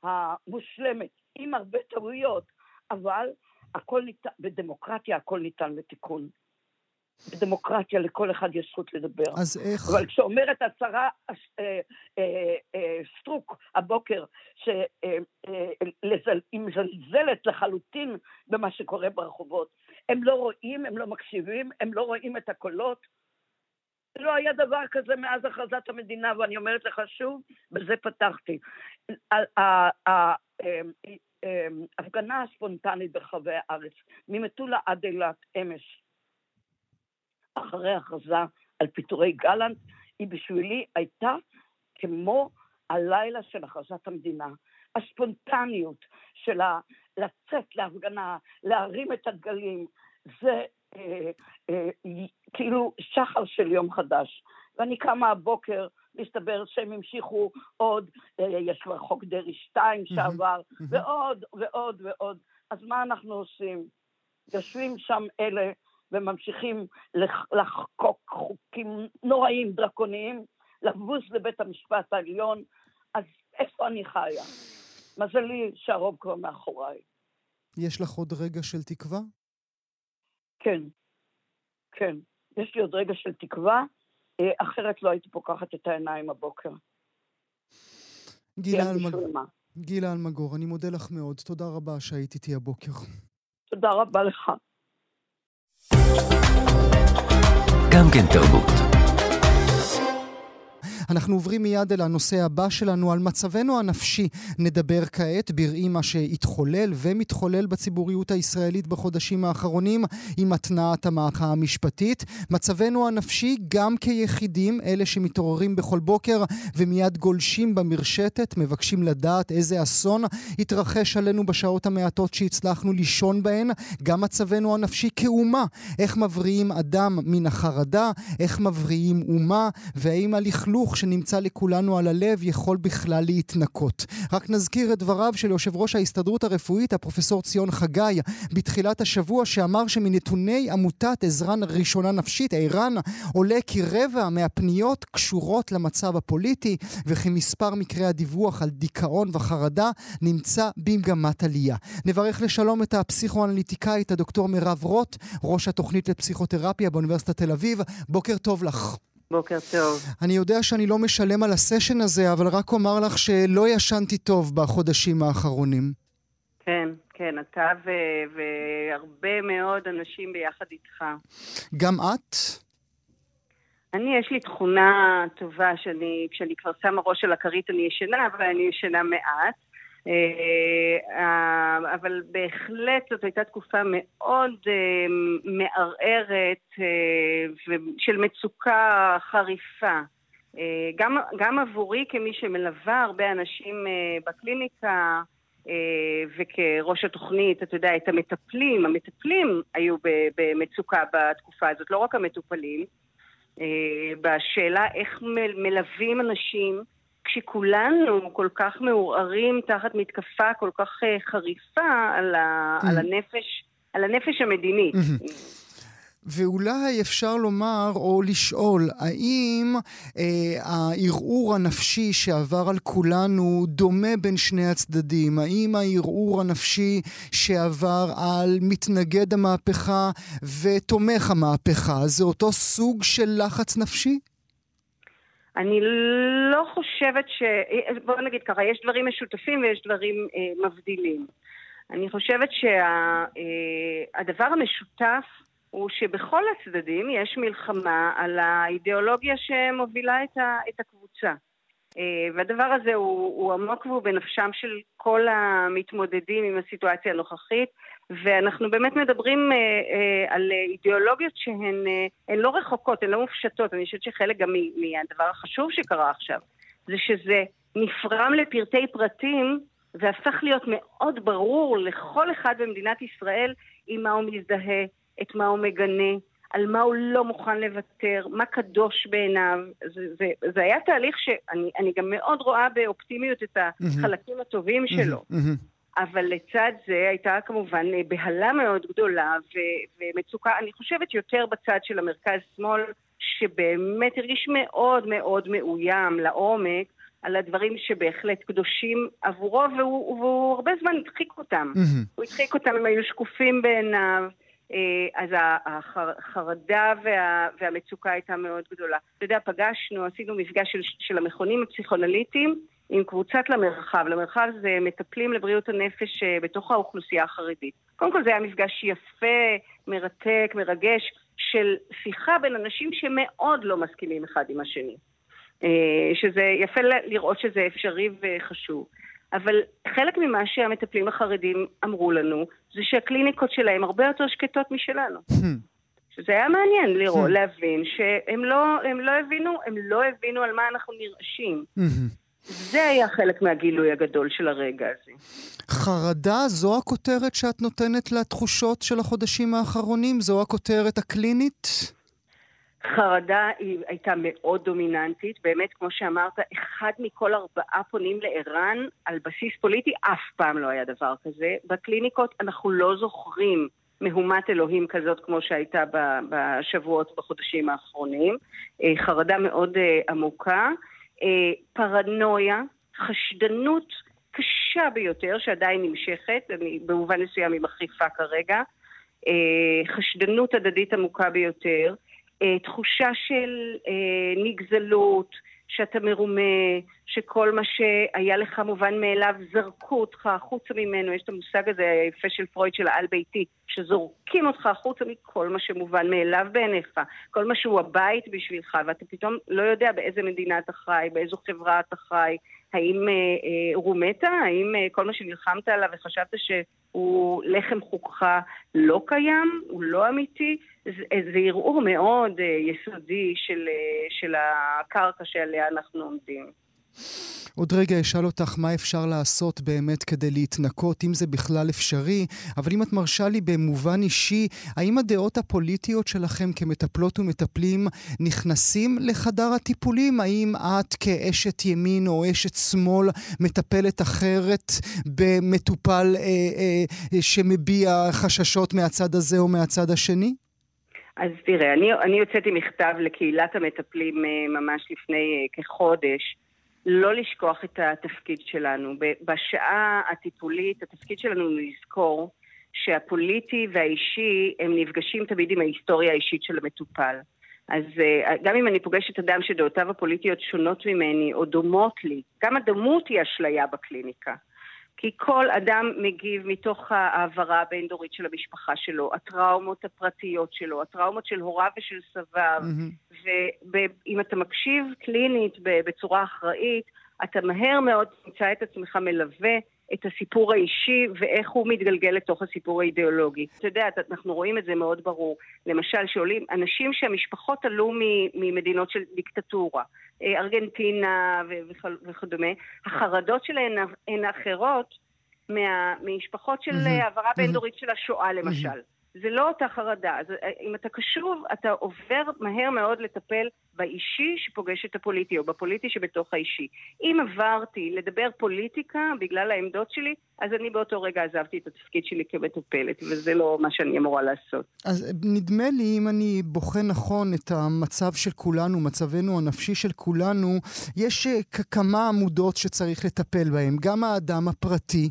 המושלמת, עם הרבה טעויות, אבל הכל ניתן, בדמוקרטיה הכל ניתן לתיקון. בדמוקרטיה לכל אחד יש זכות לדבר.
אז איך...
אבל כשאומרת השרה אה, אה, אה, סטרוק הבוקר, שהיא מזלזלת לחלוטין במה שקורה ברחובות, הם לא רואים, הם לא מקשיבים, הם לא רואים את הקולות. לא היה דבר כזה מאז הכרזת המדינה, ואני אומרת לך שוב, בזה פתחתי. ההפגנה הספונטנית ברחבי הארץ, ממטולה עד אילת אמש, אחרי הכרזה על פיטורי גלנט, היא בשבילי הייתה כמו הלילה של הכרזת המדינה. הספונטניות של. לצאת להפגנה, להרים את הדגלים, זה כאילו שחר של יום חדש. ואני קמה הבוקר, מסתבר שהם המשיכו עוד, אה, יש כבר חוק דרעי 2 שעבר, ועוד ועוד ועוד. אז מה אנחנו עושים? יושבים שם אלה וממשיכים לחקוק חוקים נוראים, דרקוניים, לבוז לבית המשפט העליון, אז איפה אני חיה? מזלי שהרוב כבר מאחוריי.
יש לך עוד רגע של תקווה?
כן, כן. יש לי עוד רגע של תקווה, אה, אחרת לא הייתי פוקחת את העיניים הבוקר.
גילה, אלמג... גילה אלמגור, אני מודה לך מאוד. תודה רבה שהיית איתי הבוקר.
תודה רבה לך.
גם כן תרבות.
אנחנו עוברים מיד אל הנושא הבא שלנו, על מצבנו הנפשי. נדבר כעת בראי מה שהתחולל ומתחולל בציבוריות הישראלית בחודשים האחרונים עם התנעת המהפכה המשפטית. מצבנו הנפשי גם כיחידים, אלה שמתעוררים בכל בוקר ומיד גולשים במרשתת, מבקשים לדעת איזה אסון התרחש עלינו בשעות המעטות שהצלחנו לישון בהן. גם מצבנו הנפשי כאומה, איך מבריאים אדם מן החרדה, איך מבריאים אומה, והאם הלכלוך שנמצא לכולנו על הלב יכול בכלל להתנקות. רק נזכיר את דבריו של יושב ראש ההסתדרות הרפואית, הפרופסור ציון חגי, בתחילת השבוע, שאמר שמנתוני עמותת עזרה ראשונה נפשית, ער"ן, עולה כי רבע מהפניות קשורות למצב הפוליטי, וכי מספר מקרי הדיווח על דיכאון וחרדה נמצא במגמת עלייה. נברך לשלום את הפסיכואנליטיקאית הדוקטור מירב רוט, ראש התוכנית לפסיכותרפיה באוניברסיטת תל אביב. בוקר טוב לך.
בוקר טוב.
אני יודע שאני לא משלם על הסשן הזה, אבל רק אומר לך שלא ישנתי טוב בחודשים האחרונים.
כן, כן, אתה ו- והרבה מאוד אנשים ביחד איתך.
גם את?
אני, יש לי תכונה טובה שאני, כשאני כבר שמה ראש על הכרית אני ישנה, אבל אני ישנה מעט. אה, אבל בהחלט זאת הייתה תקופה מאוד אה, מערערת אה, של מצוקה חריפה. גם, גם עבורי כמי שמלווה הרבה אנשים בקליניקה וכראש התוכנית, אתה יודע, את המטפלים, המטפלים היו במצוקה בתקופה הזאת, לא רק המטופלים, בשאלה איך מלווים אנשים כשכולנו כל כך מעורערים תחת מתקפה כל כך uh, חריפה על, ה, mm. על, הנפש, על הנפש המדינית. Mm-hmm.
ואולי אפשר לומר או לשאול, האם אה, הערעור הנפשי שעבר על כולנו דומה בין שני הצדדים? האם הערעור הנפשי שעבר על מתנגד המהפכה ותומך המהפכה זה אותו סוג של לחץ נפשי?
אני לא חושבת ש... בוא נגיד ככה, יש דברים משותפים ויש דברים אה, מבדילים. אני חושבת שהדבר שה, אה, המשותף הוא שבכל הצדדים יש מלחמה על האידיאולוגיה שמובילה את, ה, את הקבוצה. אה, והדבר הזה הוא, הוא עמוק והוא בנפשם של כל המתמודדים עם הסיטואציה הנוכחית. ואנחנו באמת מדברים אה, אה, על אידיאולוגיות שהן אה, לא רחוקות, הן לא מופשטות. אני חושבת שחלק גם מהדבר החשוב שקרה עכשיו, זה שזה נפרם לפרטי פרטים והפך להיות מאוד ברור לכל אחד במדינת ישראל עם מה הוא מזדהה, את מה הוא מגנה, על מה הוא לא מוכן לוותר, מה קדוש בעיניו. זה, זה, זה היה תהליך שאני גם מאוד רואה באופטימיות את החלקים הטובים שלו. אבל לצד זה הייתה כמובן בהלה מאוד גדולה ו- ומצוקה, אני חושבת יותר בצד של המרכז-שמאל, שבאמת הרגיש מאוד מאוד מאוים לעומק על הדברים שבהחלט קדושים עבורו, והוא, והוא הרבה זמן הדחיק אותם. Mm-hmm. הוא הדחיק אותם, הם היו שקופים בעיניו. אז החרדה וה, והמצוקה הייתה מאוד גדולה. אתה יודע, פגשנו, עשינו מפגש של, של המכונים הפסיכונליטיים עם קבוצת למרחב. למרחב זה מטפלים לבריאות הנפש בתוך האוכלוסייה החרדית. קודם כל זה היה מפגש יפה, מרתק, מרגש, של שיחה בין אנשים שמאוד לא מסכימים אחד עם השני. שזה יפה לראות שזה אפשרי וחשוב. אבל חלק ממה שהמטפלים החרדים אמרו לנו, זה שהקליניקות שלהם הרבה יותר שקטות משלנו. שזה היה מעניין לראות, להבין שהם לא, לא הבינו, הם לא הבינו על מה אנחנו נרעשים. זה היה חלק מהגילוי הגדול של הרגע הזה.
חרדה, זו הכותרת שאת נותנת לתחושות של החודשים האחרונים? זו הכותרת הקלינית?
חרדה היא הייתה מאוד דומיננטית, באמת, כמו שאמרת, אחד מכל ארבעה פונים לער"ן על בסיס פוליטי, אף פעם לא היה דבר כזה. בקליניקות אנחנו לא זוכרים מהומת אלוהים כזאת כמו שהייתה בשבועות, בחודשים האחרונים. אה, חרדה מאוד אה, עמוקה, פרנויה, חשדנות קשה ביותר, שעדיין נמשכת, אני במובן מסוים היא מחריפה כרגע, חשדנות הדדית עמוקה ביותר. אה, תחושה של אה, נגזלות, שאתה מרומה, שכל מה שהיה לך מובן מאליו, זרקו אותך החוצה ממנו. יש את המושג הזה היפה של פרויד של העל-ביתי, שזורקים אותך החוצה מכל מה שמובן מאליו בעיניך, כל מה שהוא הבית בשבילך, ואתה פתאום לא יודע באיזה מדינה אתה חי, באיזו חברה אתה חי, האם אה, אה, רומית, האם אה, כל מה שנלחמת עליו וחשבת שהוא לחם חוקך לא קיים, הוא לא אמיתי, זה, ערעור מאוד אה, יסודי של, אה, של הקרקע שעליה אנחנו עומדים.
עוד רגע אשאל אותך מה אפשר לעשות באמת כדי להתנקות, אם זה בכלל אפשרי, אבל אם את מרשה לי במובן אישי, האם הדעות הפוליטיות שלכם כמטפלות ומטפלים נכנסים לחדר הטיפולים? האם את כאשת ימין או אשת שמאל מטפלת אחרת במטופל אה, אה, שמביע חששות מהצד הזה או מהצד השני?
אז תראה, אני, אני הוצאתי מכתב לקהילת המטפלים אה, ממש לפני אה, כחודש, לא לשכוח את התפקיד שלנו. בשעה הטיפולית, התפקיד שלנו הוא לזכור שהפוליטי והאישי הם נפגשים תמיד עם ההיסטוריה האישית של המטופל. אז אה, גם אם אני פוגשת אדם שדעותיו הפוליטיות שונות ממני או דומות לי, גם הדמות היא אשליה בקליניקה. כי כל אדם מגיב מתוך ההעברה הבין-דורית של המשפחה שלו, הטראומות הפרטיות שלו, הטראומות של הוריו ושל סביו, mm-hmm. ואם אתה מקשיב קלינית בצורה אחראית, אתה מהר מאוד תמצא את עצמך מלווה את הסיפור האישי ואיך הוא מתגלגל לתוך הסיפור האידיאולוגי. אתה יודע, אנחנו רואים את זה מאוד ברור. למשל, שעולים אנשים שהמשפחות עלו ממדינות של דיקטטורה, אה, ארגנטינה וכדומה, החרדות שלהן הן אחרות מהמשפחות של העברה בין-דורית של השואה למשל. זה לא אותה חרדה. אז אה, אם אתה קשוב, אתה עובר מהר מאוד לטפל באישי שפוגש את הפוליטי, או בפוליטי שבתוך האישי. אם עברתי לדבר פוליטיקה בגלל העמדות שלי, אז אני באותו רגע עזבתי את התפקיד שלי כמטופלת, וזה לא מה שאני אמורה לעשות.
אז נדמה לי, אם אני בוחן נכון את המצב של כולנו, מצבנו הנפשי של כולנו, יש אה, כמה עמודות שצריך לטפל בהן. גם האדם הפרטי,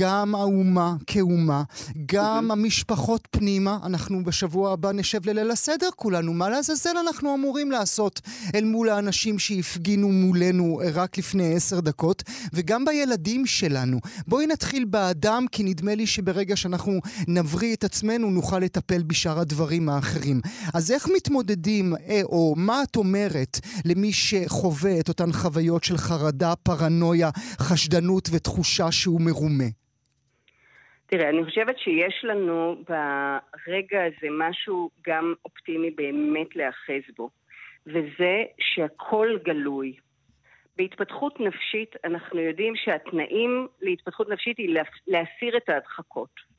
גם האומה כאומה, גם המשפחות פנימה. אנחנו בשבוע הבא נשב לליל הסדר כולנו. מה לעזאזל אנחנו אמורים לעשות אל מול האנשים שהפגינו מולנו רק לפני עשר דקות, וגם בילדים שלנו. בואי נתחיל באדם, כי נדמה לי שברגע שאנחנו נבריא את עצמנו, נוכל לטפל בשאר הדברים האחרים. אז איך מתמודדים, אה, או מה את אומרת למי שחווה את אותן חוויות של חרדה, פרנויה, חשדנות ותחושה שהוא מרומה?
תראה, אני חושבת שיש לנו ברגע הזה משהו גם אופטימי באמת להאחז בו, וזה שהכל גלוי. בהתפתחות נפשית אנחנו יודעים שהתנאים להתפתחות נפשית היא להסיר את ההדחקות.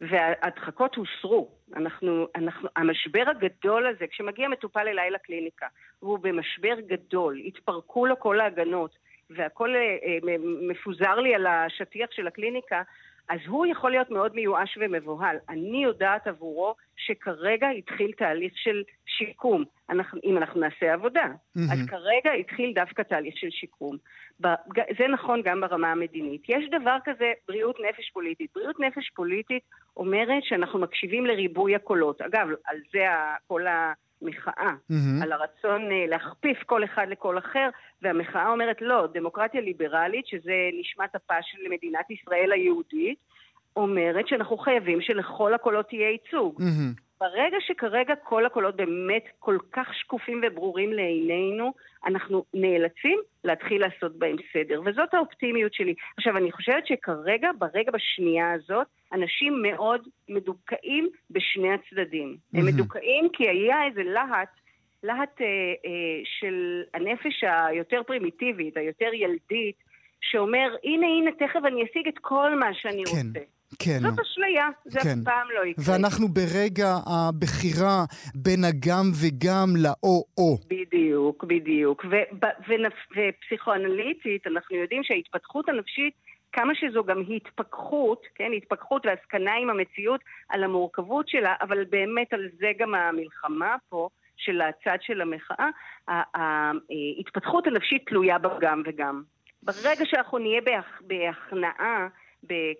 וההדחקות הוסרו. אנחנו, אנחנו, המשבר הגדול הזה, כשמגיע מטופל אליי לקליניקה, והוא במשבר גדול, התפרקו לו כל ההגנות, והכל אה, מפוזר לי על השטיח של הקליניקה, אז הוא יכול להיות מאוד מיואש ומבוהל. אני יודעת עבורו שכרגע התחיל תהליך של שיקום, אנחנו, אם אנחנו נעשה עבודה. Mm-hmm. אז כרגע התחיל דווקא תהליך של שיקום. זה נכון גם ברמה המדינית. יש דבר כזה בריאות נפש פוליטית. בריאות נפש פוליטית אומרת שאנחנו מקשיבים לריבוי הקולות. אגב, על זה כל ה... מחאה, mm-hmm. על הרצון uh, להכפיף כל אחד לכל אחר, והמחאה אומרת לא, דמוקרטיה ליברלית, שזה נשמת אפה של מדינת ישראל היהודית, אומרת שאנחנו חייבים שלכל הקולות יהיה ייצוג. Mm-hmm. ברגע שכרגע כל הקולות באמת כל כך שקופים וברורים לעינינו, אנחנו נאלצים להתחיל לעשות בהם סדר, וזאת האופטימיות שלי. עכשיו, אני חושבת שכרגע, ברגע בשנייה הזאת, אנשים מאוד מדוכאים בשני הצדדים. Mm-hmm. הם מדוכאים כי היה איזה להט, להט אה, אה, של הנפש היותר פרימיטיבית, היותר ילדית, שאומר, הנה, הנה, תכף אני אשיג את כל מה שאני כן. רוצה. כן. זאת אשליה, זה כן. אף פעם לא יקרה.
ואנחנו ברגע הבחירה בין הגם וגם לאו-או.
בדיוק, בדיוק. ופסיכואנליטית, אנחנו יודעים שההתפתחות הנפשית, כמה שזו גם התפכחות, כן, התפכחות והסכנה עם המציאות על המורכבות שלה, אבל באמת על זה גם המלחמה פה. של הצד של המחאה, ההתפתחות הנפשית תלויה בגם וגם. ברגע שאנחנו נהיה בהכנעה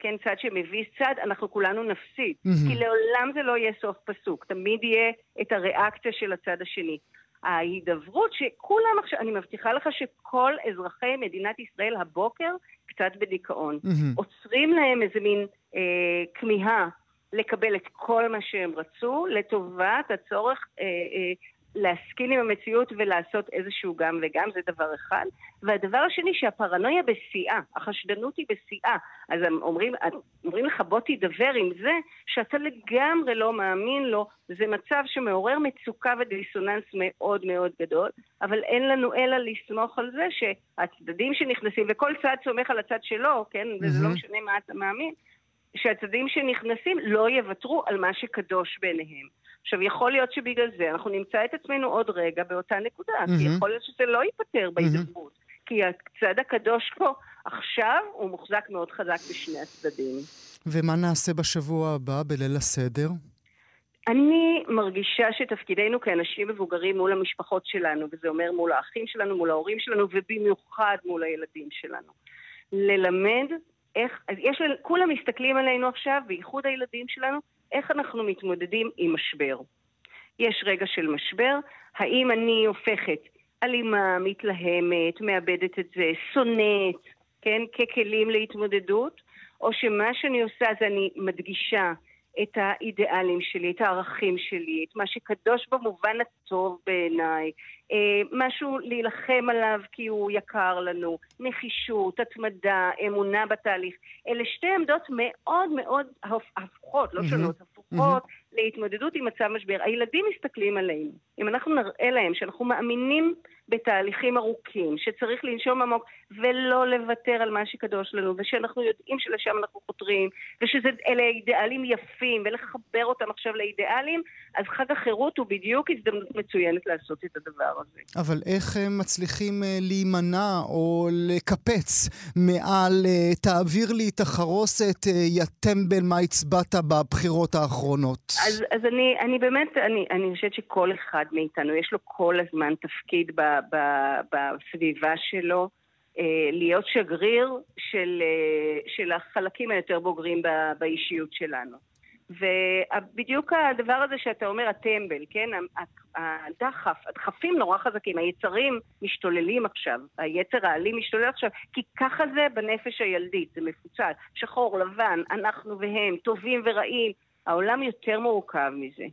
כן, צד שמביס צד, אנחנו כולנו נפסיד. Mm-hmm. כי לעולם זה לא יהיה סוף פסוק, תמיד יהיה את הריאקציה של הצד השני. ההידברות שכולם עכשיו, אני מבטיחה לך שכל אזרחי מדינת ישראל הבוקר קצת בדיכאון. Mm-hmm. עוצרים להם איזה מין אה, כמיהה לקבל את כל מה שהם רצו לטובת הצורך אה, אה, להסכים עם המציאות ולעשות איזשהו גם וגם, זה דבר אחד. והדבר השני, שהפרנויה בשיאה, החשדנות היא בשיאה. אז הם אומרים, אומרים לך, בוא תידבר עם זה, שאתה לגמרי לא מאמין לו, זה מצב שמעורר מצוקה ודיסוננס מאוד מאוד גדול, אבל אין לנו אלא לסמוך על זה שהצדדים שנכנסים, וכל צד סומך על הצד שלו, כן, וזה לא משנה מה אתה מאמין, שהצדדים שנכנסים לא יוותרו על מה שקדוש בעיניהם. עכשיו, יכול להיות שבגלל זה אנחנו נמצא את עצמנו עוד רגע באותה נקודה, mm-hmm. כי יכול להיות שזה לא ייפתר בהידברות, mm-hmm. כי הצד הקדוש פה עכשיו הוא מוחזק מאוד חזק בשני הצדדים.
ומה נעשה בשבוע הבא, בליל הסדר?
אני מרגישה שתפקידנו כאנשים מבוגרים מול המשפחות שלנו, וזה אומר מול האחים שלנו, מול ההורים שלנו, ובמיוחד מול הילדים שלנו. ללמד איך, אז יש, כולם מסתכלים עלינו עכשיו, בייחוד הילדים שלנו, איך אנחנו מתמודדים עם משבר. יש רגע של משבר, האם אני הופכת אלימה, מתלהמת, מאבדת את זה, שונאת, כן, ככלים להתמודדות, או שמה שאני עושה זה אני מדגישה את האידיאלים שלי, את הערכים שלי, את מה שקדוש במובן הטוב בעיניי, אה, משהו להילחם עליו כי הוא יקר לנו, נחישות, התמדה, אמונה בתהליך. אלה שתי עמדות מאוד מאוד הפוכות, לא שונות, הפוכות. להתמודדות עם מצב משבר. הילדים מסתכלים עלינו. אם אנחנו נראה להם שאנחנו מאמינים בתהליכים ארוכים, שצריך לנשום עמוק ולא לוותר על מה שקדוש לנו, ושאנחנו יודעים שלשם אנחנו חותרים, ושאלה אידיאלים יפים, ולחבר אותם עכשיו לאידיאלים, אז חג החירות הוא בדיוק הזדמנות מצוינת לעשות את הדבר הזה.
אבל איך הם מצליחים אה, להימנע או לקפץ מעל אה, תעביר לי את החרוסת, אה, יא טמבל, מה הצבעת בבחירות האחרונות?
אז, אז אני, אני באמת, אני, אני חושבת שכל אחד מאיתנו, יש לו כל הזמן תפקיד ב, ב, בסביבה שלו. להיות שגריר של, של החלקים היותר בוגרים באישיות שלנו. ובדיוק הדבר הזה שאתה אומר, הטמבל, כן? הדחף, הדחפים נורא חזקים, היצרים משתוללים עכשיו, היצר האלים משתולל עכשיו, כי ככה זה בנפש הילדית, זה מפוצל. שחור, לבן, אנחנו והם, טובים ורעים, העולם יותר מורכב מזה.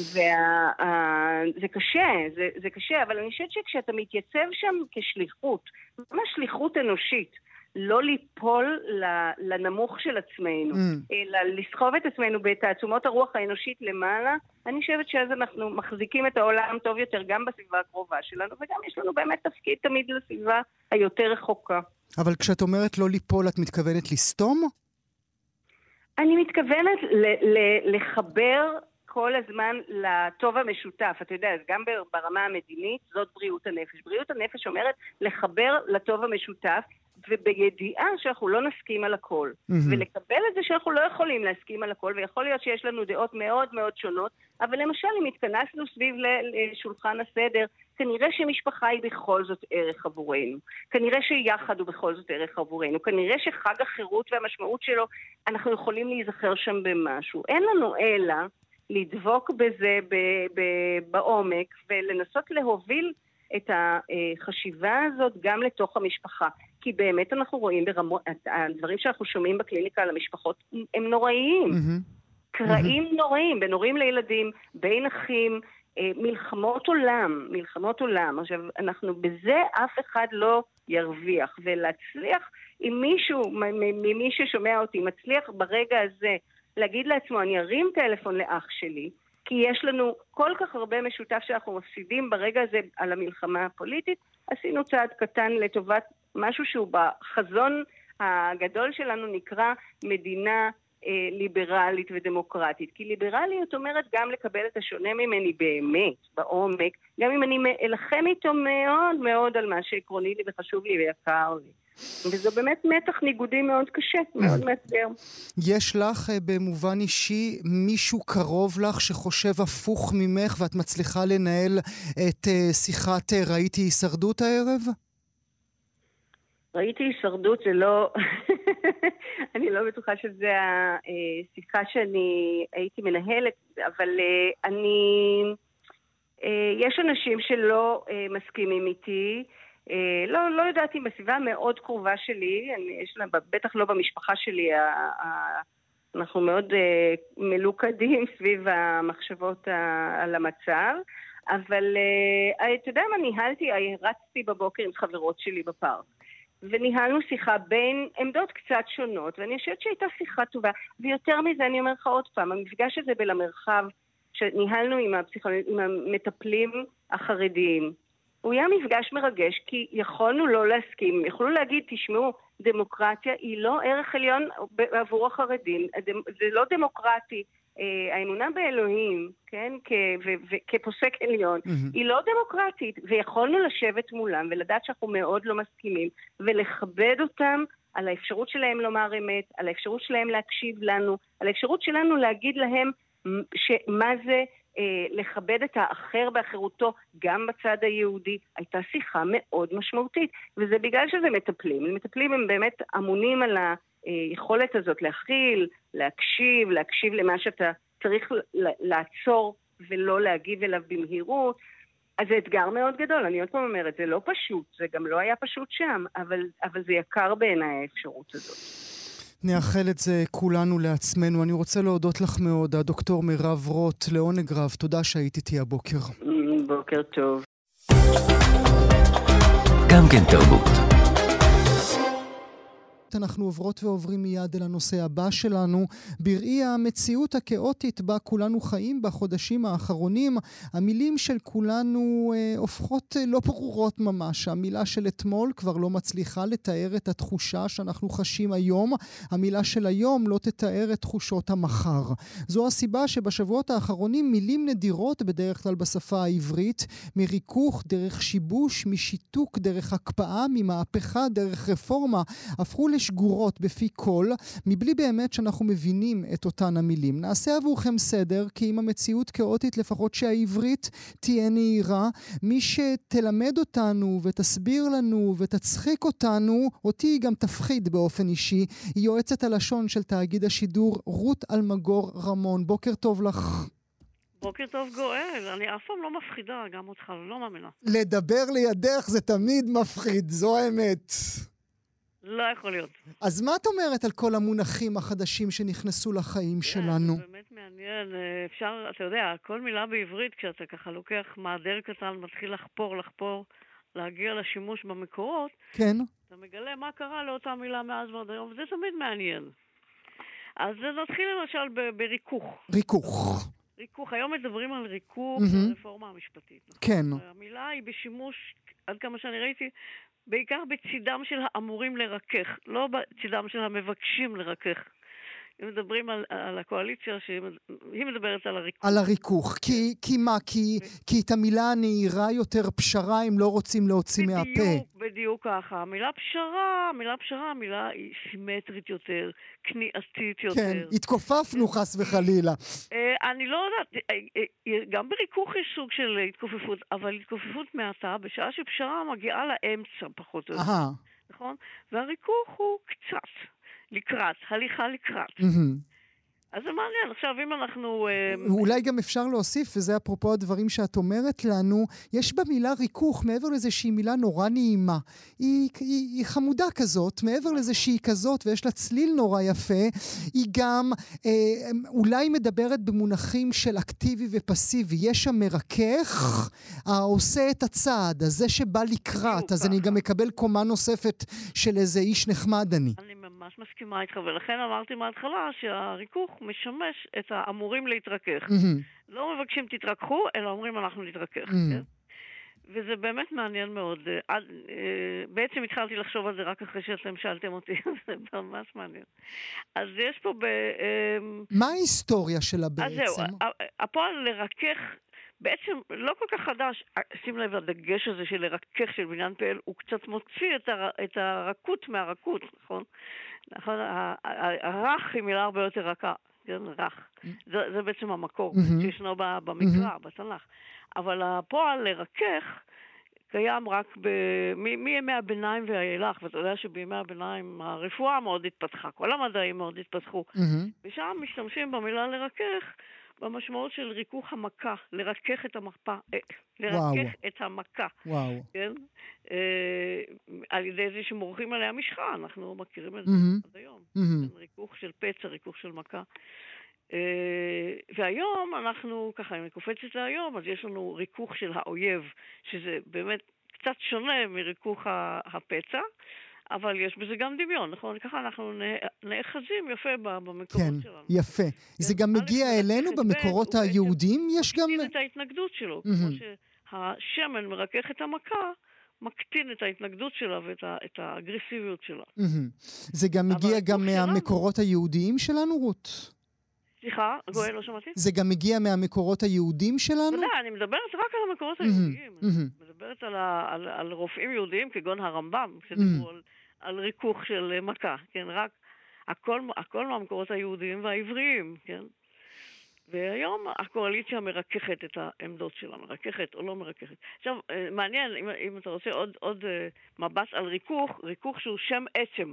וזה קשה, זה, זה קשה, אבל אני חושבת שכשאתה מתייצב שם כשליחות, ממש שליחות אנושית, לא ליפול לנמוך של עצמנו, mm. אלא לסחוב את עצמנו בתעצומות הרוח האנושית למעלה, אני חושבת שאז אנחנו מחזיקים את העולם טוב יותר גם בסביבה הקרובה שלנו, וגם יש לנו באמת תפקיד תמיד לסביבה היותר רחוקה.
אבל כשאת אומרת לא ליפול, את מתכוונת לסתום?
אני מתכוונת ל- ל- לחבר כל הזמן לטוב המשותף. אתה יודע, גם ברמה המדינית זאת בריאות הנפש. בריאות הנפש אומרת לחבר לטוב המשותף ובידיעה שאנחנו לא נסכים על הכל. Mm-hmm. ולקבל את זה שאנחנו לא יכולים להסכים על הכל, ויכול להיות שיש לנו דעות מאוד מאוד שונות, אבל למשל אם התכנסנו סביב לשולחן הסדר, כנראה שמשפחה היא בכל זאת ערך עבורנו. כנראה שיחד הוא בכל זאת ערך עבורנו. כנראה שחג החירות והמשמעות שלו, אנחנו יכולים להיזכר שם במשהו. אין לנו אלא לדבוק בזה בעומק ולנסות להוביל את החשיבה הזאת גם לתוך המשפחה. כי באמת אנחנו רואים ברמות, הדברים שאנחנו שומעים בקליניקה על המשפחות הם נוראיים. Mm-hmm. קרעים mm-hmm. נוראיים, בין הורים לילדים, בין אחים, אה, מלחמות עולם, מלחמות עולם. עכשיו, אנחנו בזה אף אחד לא ירוויח. ולהצליח, אם מישהו, ממי ששומע אותי, מצליח ברגע הזה להגיד לעצמו, אני ארים טלפון לאח שלי, כי יש לנו כל כך הרבה משותף שאנחנו מפסידים ברגע הזה על המלחמה הפוליטית, עשינו צעד קטן לטובת משהו שהוא בחזון הגדול שלנו נקרא מדינה ליברלית ודמוקרטית. כי ליברליות אומרת גם לקבל את השונה ממני באמת, בעומק, גם אם אני אלחם איתו מאוד מאוד על מה שעקרוני לי וחשוב לי ויקר לי. וזה באמת מתח ניגודי מאוד קשה, מאוד מאתגר.
יש לך אה, במובן אישי מישהו קרוב לך שחושב הפוך ממך ואת מצליחה לנהל את אה, שיחת ראיתי הישרדות הערב?
ראיתי הישרדות, זה לא... <laughs> <laughs> אני לא בטוחה שזו השיחה שאני הייתי מנהלת, אבל אה, אני... אה, יש אנשים שלא אה, מסכימים איתי. לא, לא יודעת אם בסביבה המאוד קרובה שלי, אני, יש לה, בטח לא במשפחה שלי, ה, ה, אנחנו מאוד מלוכדים <laughs> סביב המחשבות ה, על המצב, אבל אתה יודע מה, ניהלתי, רצתי בבוקר עם חברות שלי בפארק. וניהלנו שיחה בין עמדות קצת שונות, ואני חושבת שהייתה שיחה טובה. ויותר מזה, אני אומר לך עוד פעם, המפגש הזה בין המרחב שניהלנו עם, הפסיכול... עם המטפלים החרדיים, הוא היה מפגש מרגש, כי יכולנו לא להסכים, יכולו להגיד, תשמעו, דמוקרטיה היא לא ערך עליון עבור החרדים, זה לא דמוקרטי האמונה באלוהים, כן, כפוסק עליון, mm-hmm. היא לא דמוקרטית, ויכולנו לשבת מולם ולדעת שאנחנו מאוד לא מסכימים, ולכבד אותם על האפשרות שלהם לומר אמת, על האפשרות שלהם להקשיב לנו, על האפשרות שלנו להגיד להם מה זה אה, לכבד את האחר באחרותו גם בצד היהודי, הייתה שיחה מאוד משמעותית, וזה בגלל שזה מטפלים. מטפלים הם באמת אמונים על ה... היכולת הזאת להכיל, להקשיב, להקשיב למה שאתה צריך לעצור ולא להגיב אליו במהירות. אז זה אתגר מאוד גדול, אני עוד פעם אומרת, זה לא פשוט, זה גם לא היה פשוט שם, אבל, אבל זה יקר בעיניי האפשרות הזאת.
נאחל את זה כולנו לעצמנו. אני רוצה להודות לך מאוד, הדוקטור מירב רוט, לעונג רב. תודה שהיית איתי הבוקר.
בוקר טוב.
גם כן תרבות.
אנחנו עוברות ועוברים מיד אל הנושא הבא שלנו. בראי המציאות הכאוטית בה כולנו חיים בחודשים האחרונים, המילים של כולנו אה, הופכות אה, לא ברורות ממש. המילה של אתמול כבר לא מצליחה לתאר את התחושה שאנחנו חשים היום. המילה של היום לא תתאר את תחושות המחר. זו הסיבה שבשבועות האחרונים מילים נדירות בדרך כלל בשפה העברית, מריכוך דרך שיבוש, משיתוק דרך הקפאה, ממהפכה דרך רפורמה, הפכו שגורות בפי כל, מבלי באמת שאנחנו מבינים את אותן המילים. נעשה עבורכם סדר, כי אם המציאות כאוטית, לפחות שהעברית תהיה נהירה, מי שתלמד אותנו ותסביר לנו ותצחיק אותנו, אותי היא גם תפחיד באופן אישי, היא יועצת הלשון של תאגיד השידור רות אלמגור רמון. בוקר טוב לך.
בוקר טוב גואל, אני אף פעם לא מפחידה, גם אותך, לא מאמינה.
לדבר לידך זה תמיד מפחיד, זו האמת.
לא יכול להיות.
אז מה את אומרת על כל המונחים החדשים שנכנסו לחיים שלנו?
זה באמת מעניין. אה, אפשר, אתה יודע, כל מילה בעברית, כשאתה ככה לוקח מעדר קטן, מתחיל לחפור, לחפור, להגיע לשימוש במקורות,
כן.
אתה מגלה מה קרה לאותה מילה מאז ועד היום, וזה תמיד מעניין. אז נתחיל למשל בריכוך.
ריכוך.
ריכוך. היום מדברים על ריכוך mm-hmm. ברפורמה המשפטית. נכון?
כן.
המילה היא בשימוש, עד כמה שאני ראיתי, בעיקר בצידם של האמורים לרכך, לא בצידם של המבקשים לרכך. אם מדברים על, על הקואליציה, שהיא מדברת על הריכוך.
על הריכוך. כי, כי מה? כי, ו... כי את המילה הנהירה יותר פשרה הם לא רוצים להוציא
בדיוק,
מהפה.
בדיוק, בדיוק ככה. המילה פשרה, המילה פשרה, המילה היא סימטרית יותר, כניעתית יותר.
כן, התכופפנו חס וחלילה.
אה, אני לא יודעת, אה, אה, גם בריכוך יש סוג של התכופפות, אבל התכופפות מעטה, בשעה שפשרה מגיעה לאמצע פחות או יותר. נכון? והריכוך הוא קצת לקראת, הליכה לקראת. אז זה מעניין. עכשיו, אם אנחנו... אה,
אולי גם אפשר להוסיף, וזה אפרופו הדברים שאת אומרת לנו, יש במילה ריכוך, מעבר לזה שהיא מילה נורא נעימה. היא, היא, היא חמודה כזאת, מעבר לזה שהיא כזאת ויש לה צליל נורא יפה, היא גם אה, אולי מדברת במונחים של אקטיבי ופסיבי. יש שם מרכך, העושה את הצעד, הזה שבא לקראת, אז אני גם מקבל קומה נוספת של איזה איש נחמד אני.
אני ממש מסכימה איתך, ולכן אמרתי מההתחלה שהריכוך משמש את האמורים להתרכך. Mm-hmm. לא מבקשים תתרככו, אלא אומרים אנחנו נתרכך. Mm-hmm. כן? וזה באמת מעניין מאוד. אה, עד, אה, בעצם התחלתי לחשוב על זה רק אחרי שאתם שאלתם אותי, <laughs> זה ממש מעניין. אז יש פה ב... אמ,
מה ההיסטוריה שלה בעצם? אז זהו,
הפועל לרכך בעצם לא כל כך חדש. אה, שים לב, הדגש הזה של לרכך של בניין פועל, הוא קצת מוציא את, הר, את הרכות מהרכות, נכון? נכון? הרך היא מילה הרבה יותר רכה. כן, רך. זה, זה בעצם המקור mm-hmm. שישנו במקרא, mm-hmm. בתנ"ך. אבל הפועל לרכך קיים רק ב... מ... מימי הביניים ואילך, ואתה יודע שבימי הביניים הרפואה מאוד התפתחה, כל המדעים מאוד התפתחו. Mm-hmm. ושם משתמשים במילה לרכך במשמעות של ריכוך המכה, לרכך את המפה, אה, לרכך וואו. את המכה.
וואו.
כן? אה, על ידי זה שמורחים עליה משחה, אנחנו מכירים את זה mm-hmm. עד היום. Mm-hmm. ריכוך של פצע, ריכוך של מכה. אה, והיום אנחנו, ככה, אם אני קופצת להיום, אז יש לנו ריכוך של האויב, שזה באמת קצת שונה מריכוך הפצע. אבל יש בזה גם דמיון, נכון? ככה אנחנו נאחזים יפה במקורות כן,
שלנו. כן, יפה. זה גם מגיע אלינו במקורות היהודיים? יש גם...
מקטין את ההתנגדות שלו. כמו שהשמן מרכך את המכה, מקטין את ההתנגדות שלה ואת האגרסיביות שלה.
זה גם מגיע גם מהמקורות. היהודיים שלנו, רות?
סליחה, גואל, לא שמעתי?
זה גם מגיע מהמקורות היהודים שלנו?
ודאי, אני מדברת רק על המקורות היהודיים. אני מדברת על רופאים יהודיים כגון הרמב"ם, שדיברו על... על ריכוך של אה, מכה, כן? רק הכל, הכל מהמקורות היהודיים והעבריים, כן? והיום הקואליציה מרככת את העמדות שלה, מרככת או לא מרככת. עכשיו, אה, מעניין, אם, אם אתה רוצה עוד, עוד אה, מבט על ריכוך, ריכוך שהוא שם עצם,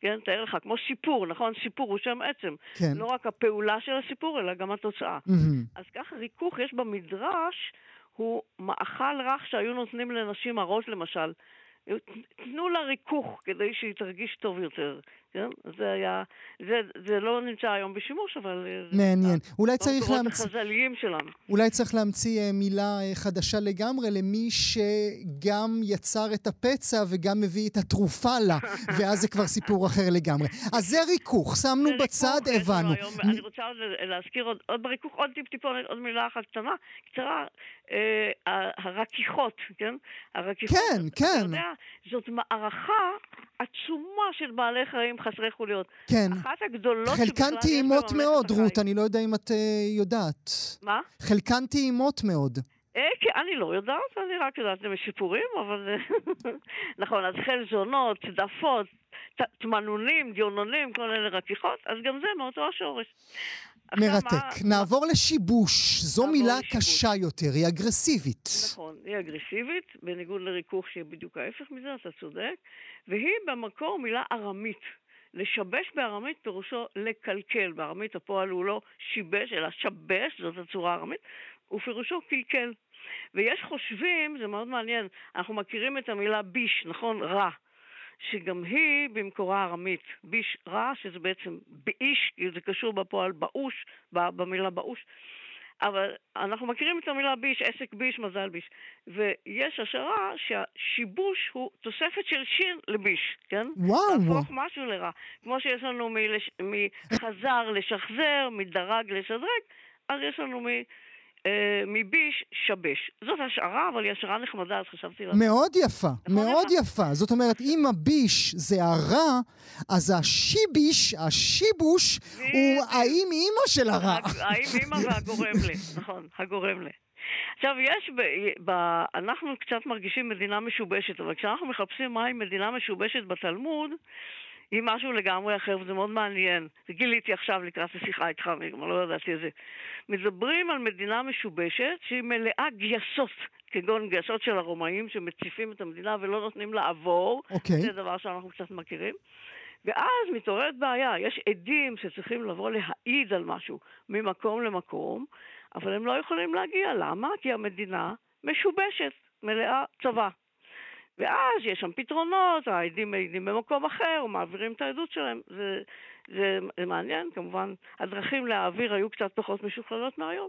כן? תאר לך, כמו סיפור, נכון? סיפור הוא שם עצם. כן. לא רק הפעולה של הסיפור, אלא גם התוצאה. Mm-hmm. אז ככה ריכוך יש במדרש, הוא מאכל רך שהיו נותנים לנשים הראש, למשל. תנו לה ריכוך כדי שהיא תרגיש טוב יותר. כן? זה היה, זה, זה לא נמצא היום בשימוש, אבל...
מעניין. אולי צריך להמציא...
החז"ליים שלנו.
אולי צריך להמציא אה, מילה אה, חדשה לגמרי למי שגם יצר את הפצע וגם מביא את התרופה לה, <laughs> ואז זה כבר סיפור אחר לגמרי. אז זה ריכוך, שמנו זה בצד, ריכוך, הבנו.
היום. אני רוצה להזכיר עוד, עוד בריכוך, עוד טיפ-טיפונת, עוד מילה אחת קטנה, קצרה. אה, הרכיכות, כן?
הרכיכות. כן, כן. אתה יודע,
זאת מערכה עצומה של בעלי חיים חסרי חוליות.
כן.
אחת הגדולות
חלקן טעימות מאוד, רות, אני לא יודע אם את uh, יודעת.
מה?
חלקן טעימות מאוד.
אה, כן, אני לא יודעת, אני רק יודעת זה משיפורים, אבל... <laughs> נכון, אז חלזונות, צדפות, תמנונים, דיונונים, כל אלה רכיכות, אז גם זה מאותו השורש.
מרתק. מה... נעבור לשיבוש. זו נעבור מילה לשיבוש. קשה יותר, היא אגרסיבית.
נכון, היא אגרסיבית, בניגוד לריכוך שהיא בדיוק ההפך מזה, אתה צודק, והיא במקור מילה ארמית. לשבש בארמית פירושו לקלקל. בארמית הפועל הוא לא שיבש, אלא שבש, זאת הצורה הארמית, ופירושו קלקל. ויש חושבים, זה מאוד מעניין, אנחנו מכירים את המילה ביש, נכון? רע. שגם היא במקורה ארמית. ביש רע, שזה בעצם באיש, כי זה קשור בפועל באוש, במילה באוש. אבל אנחנו מכירים את המילה ביש, עסק ביש, מזל ביש. ויש השערה שהשיבוש הוא תוספת של שין לביש, כן?
וואו.
להפוך משהו לרע. כמו שיש לנו מלש... מחזר לשחזר, מדרג לשדרג, אז יש לנו מ... אה, מביש שבש. זאת השערה, אבל היא השערה נחמדה, אז חשבתי...
מאוד יפה, מאוד יפה. זאת אומרת, אם הביש זה הרע, אז השיביש, השיבוש, הוא האם אימא של הרע.
האם אימא והגורם <laughs> ל, נכון, הגורם ל. עכשיו, יש, ב, ב, אנחנו קצת מרגישים מדינה משובשת, אבל כשאנחנו מחפשים מהי מדינה משובשת בתלמוד, היא משהו לגמרי אחר, וזה מאוד מעניין. זה גיליתי עכשיו לקראת השיחה איתך, אני גם לא ידעתי את זה. מדברים על מדינה משובשת שהיא מלאה גייסות, כגון גייסות של הרומאים שמציפים את המדינה ולא נותנים לעבור.
אוקיי.
זה דבר שאנחנו קצת מכירים. ואז מתעוררת בעיה, יש עדים שצריכים לבוא להעיד על משהו ממקום למקום, אבל הם לא יכולים להגיע. למה? כי המדינה משובשת, מלאה צבא. ואז יש שם פתרונות, העדים מעידים במקום אחר, מעבירים את העדות שלהם. זה, זה, זה מעניין, כמובן, הדרכים להעביר היו קצת פחות משוכללות מהיום,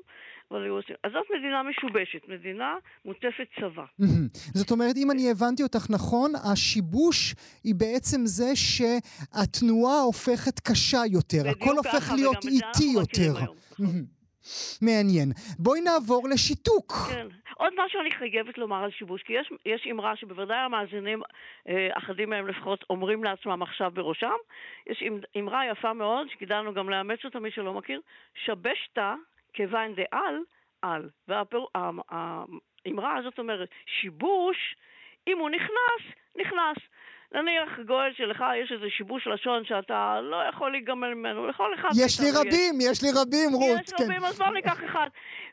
אבל היו עושים. אז זאת מדינה משובשת, מדינה מוטפת צבא. <laughs>
זאת אומרת, אם אני הבנתי אותך נכון, השיבוש היא בעצם זה שהתנועה הופכת קשה יותר, הכל הופך להיות איטי יותר. נכון. <laughs> מעניין. בואי נעבור לשיתוק.
כן. עוד משהו אני חייבת לומר על שיבוש, כי יש, יש אמרה שבוודאי המאזינים, אה, אחדים מהם לפחות, אומרים לעצמם עכשיו בראשם. יש אמרה יפה מאוד, שכדאי גם לאמץ אותה, מי שלא מכיר, שבשת כיוון דעל, על. והאמרה הזאת אומרת, שיבוש, אם הוא נכנס, נכנס. נניח, גואל, שלך יש איזה שיבוש לשון שאתה לא יכול להיגמל ממנו, לכל אחד...
יש לי רבים, יש לי רבים, רות.
יש רבים, אז בוא ניקח אחד.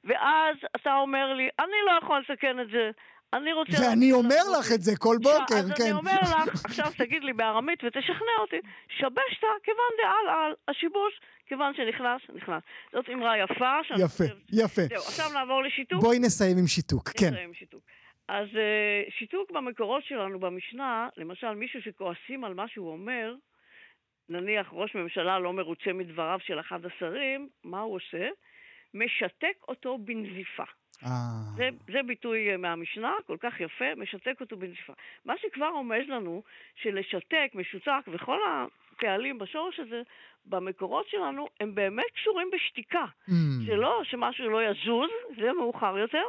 ואז אתה אומר לי, אני לא יכול לסכן את זה. אני רוצה...
ואני אומר לך את זה כל בוקר, כן.
אז אני אומר לך, עכשיו תגיד לי בארמית ותשכנע אותי, שבשת כיוון דעל על, השיבוש, כיוון שנכנס, נכנס. זאת אמרה יפה.
יפה, יפה.
זהו, עכשיו נעבור לשיתוק.
בואי נסיים עם שיתוק, כן.
נסיים עם שיתוק. אז uh, שיתוק במקורות שלנו במשנה, למשל מישהו שכועסים על מה שהוא אומר, נניח ראש ממשלה לא מרוצה מדבריו של אחד השרים, מה הוא עושה? משתק אותו בנזיפה.
אה.
זה, זה ביטוי אה, מהמשנה, כל כך יפה, משתק אותו בנזיפה. מה שכבר רומז לנו, שלשתק, משותק וכל הפעלים בשורש הזה, במקורות שלנו, הם באמת קשורים בשתיקה.
Mm.
זה לא שמשהו לא יזוז, זה מאוחר יותר,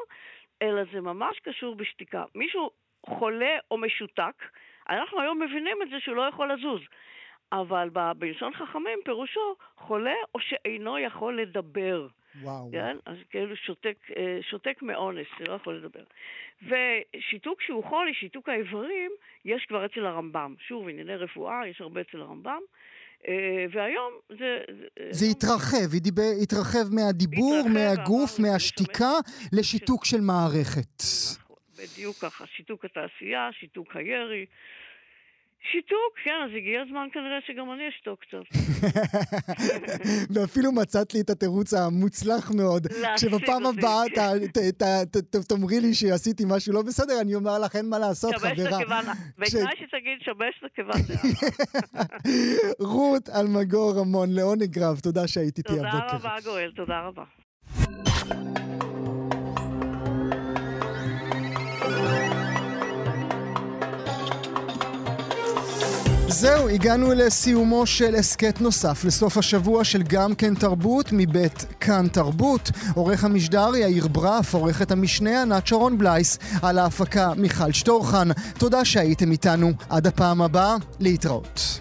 אלא זה ממש קשור בשתיקה. מישהו חולה או משותק, אנחנו היום מבינים את זה שהוא לא יכול לזוז. אבל בלשון חכמים פירושו חולה או שאינו יכול לדבר.
וואו.
כן? אז כאילו שותק, אה, שותק מאונס, זה לא יכול לדבר. ושיתוק שהוא חולי, שיתוק האיברים, יש כבר אצל הרמב"ם. שוב, ענייני רפואה, יש הרבה אצל הרמב"ם. אה, והיום זה...
זה התרחב, התרחב מהדיבור, מהגוף, מהשתיקה, לשיתוק של מערכת.
נכון, בדיוק ככה, שיתוק התעשייה, שיתוק הירי. שיתוק, כן, אז הגיע הזמן כנראה שגם אני אשתוק קצת. <laughs>
ואפילו מצאת לי את התירוץ המוצלח מאוד. כשבפעם הבאה תאמרי לי שעשיתי משהו לא בסדר, אני אומר לך, אין מה לעשות, חברה. <laughs>
בתנאי שתגיד שבש לכיוון דעה.
רות אלמגור רמון, לעונג רב, תודה שהיית איתי הבוקר.
תודה רבה, גואל, תודה רבה.
זהו, הגענו לסיומו של הסכת נוסף לסוף השבוע של גם כן תרבות מבית כאן תרבות. עורך המשדר יאיר ברף, עורכת המשנה ענת שרון בלייס, על ההפקה מיכל שטורחן. תודה שהייתם איתנו. עד הפעם הבאה, להתראות.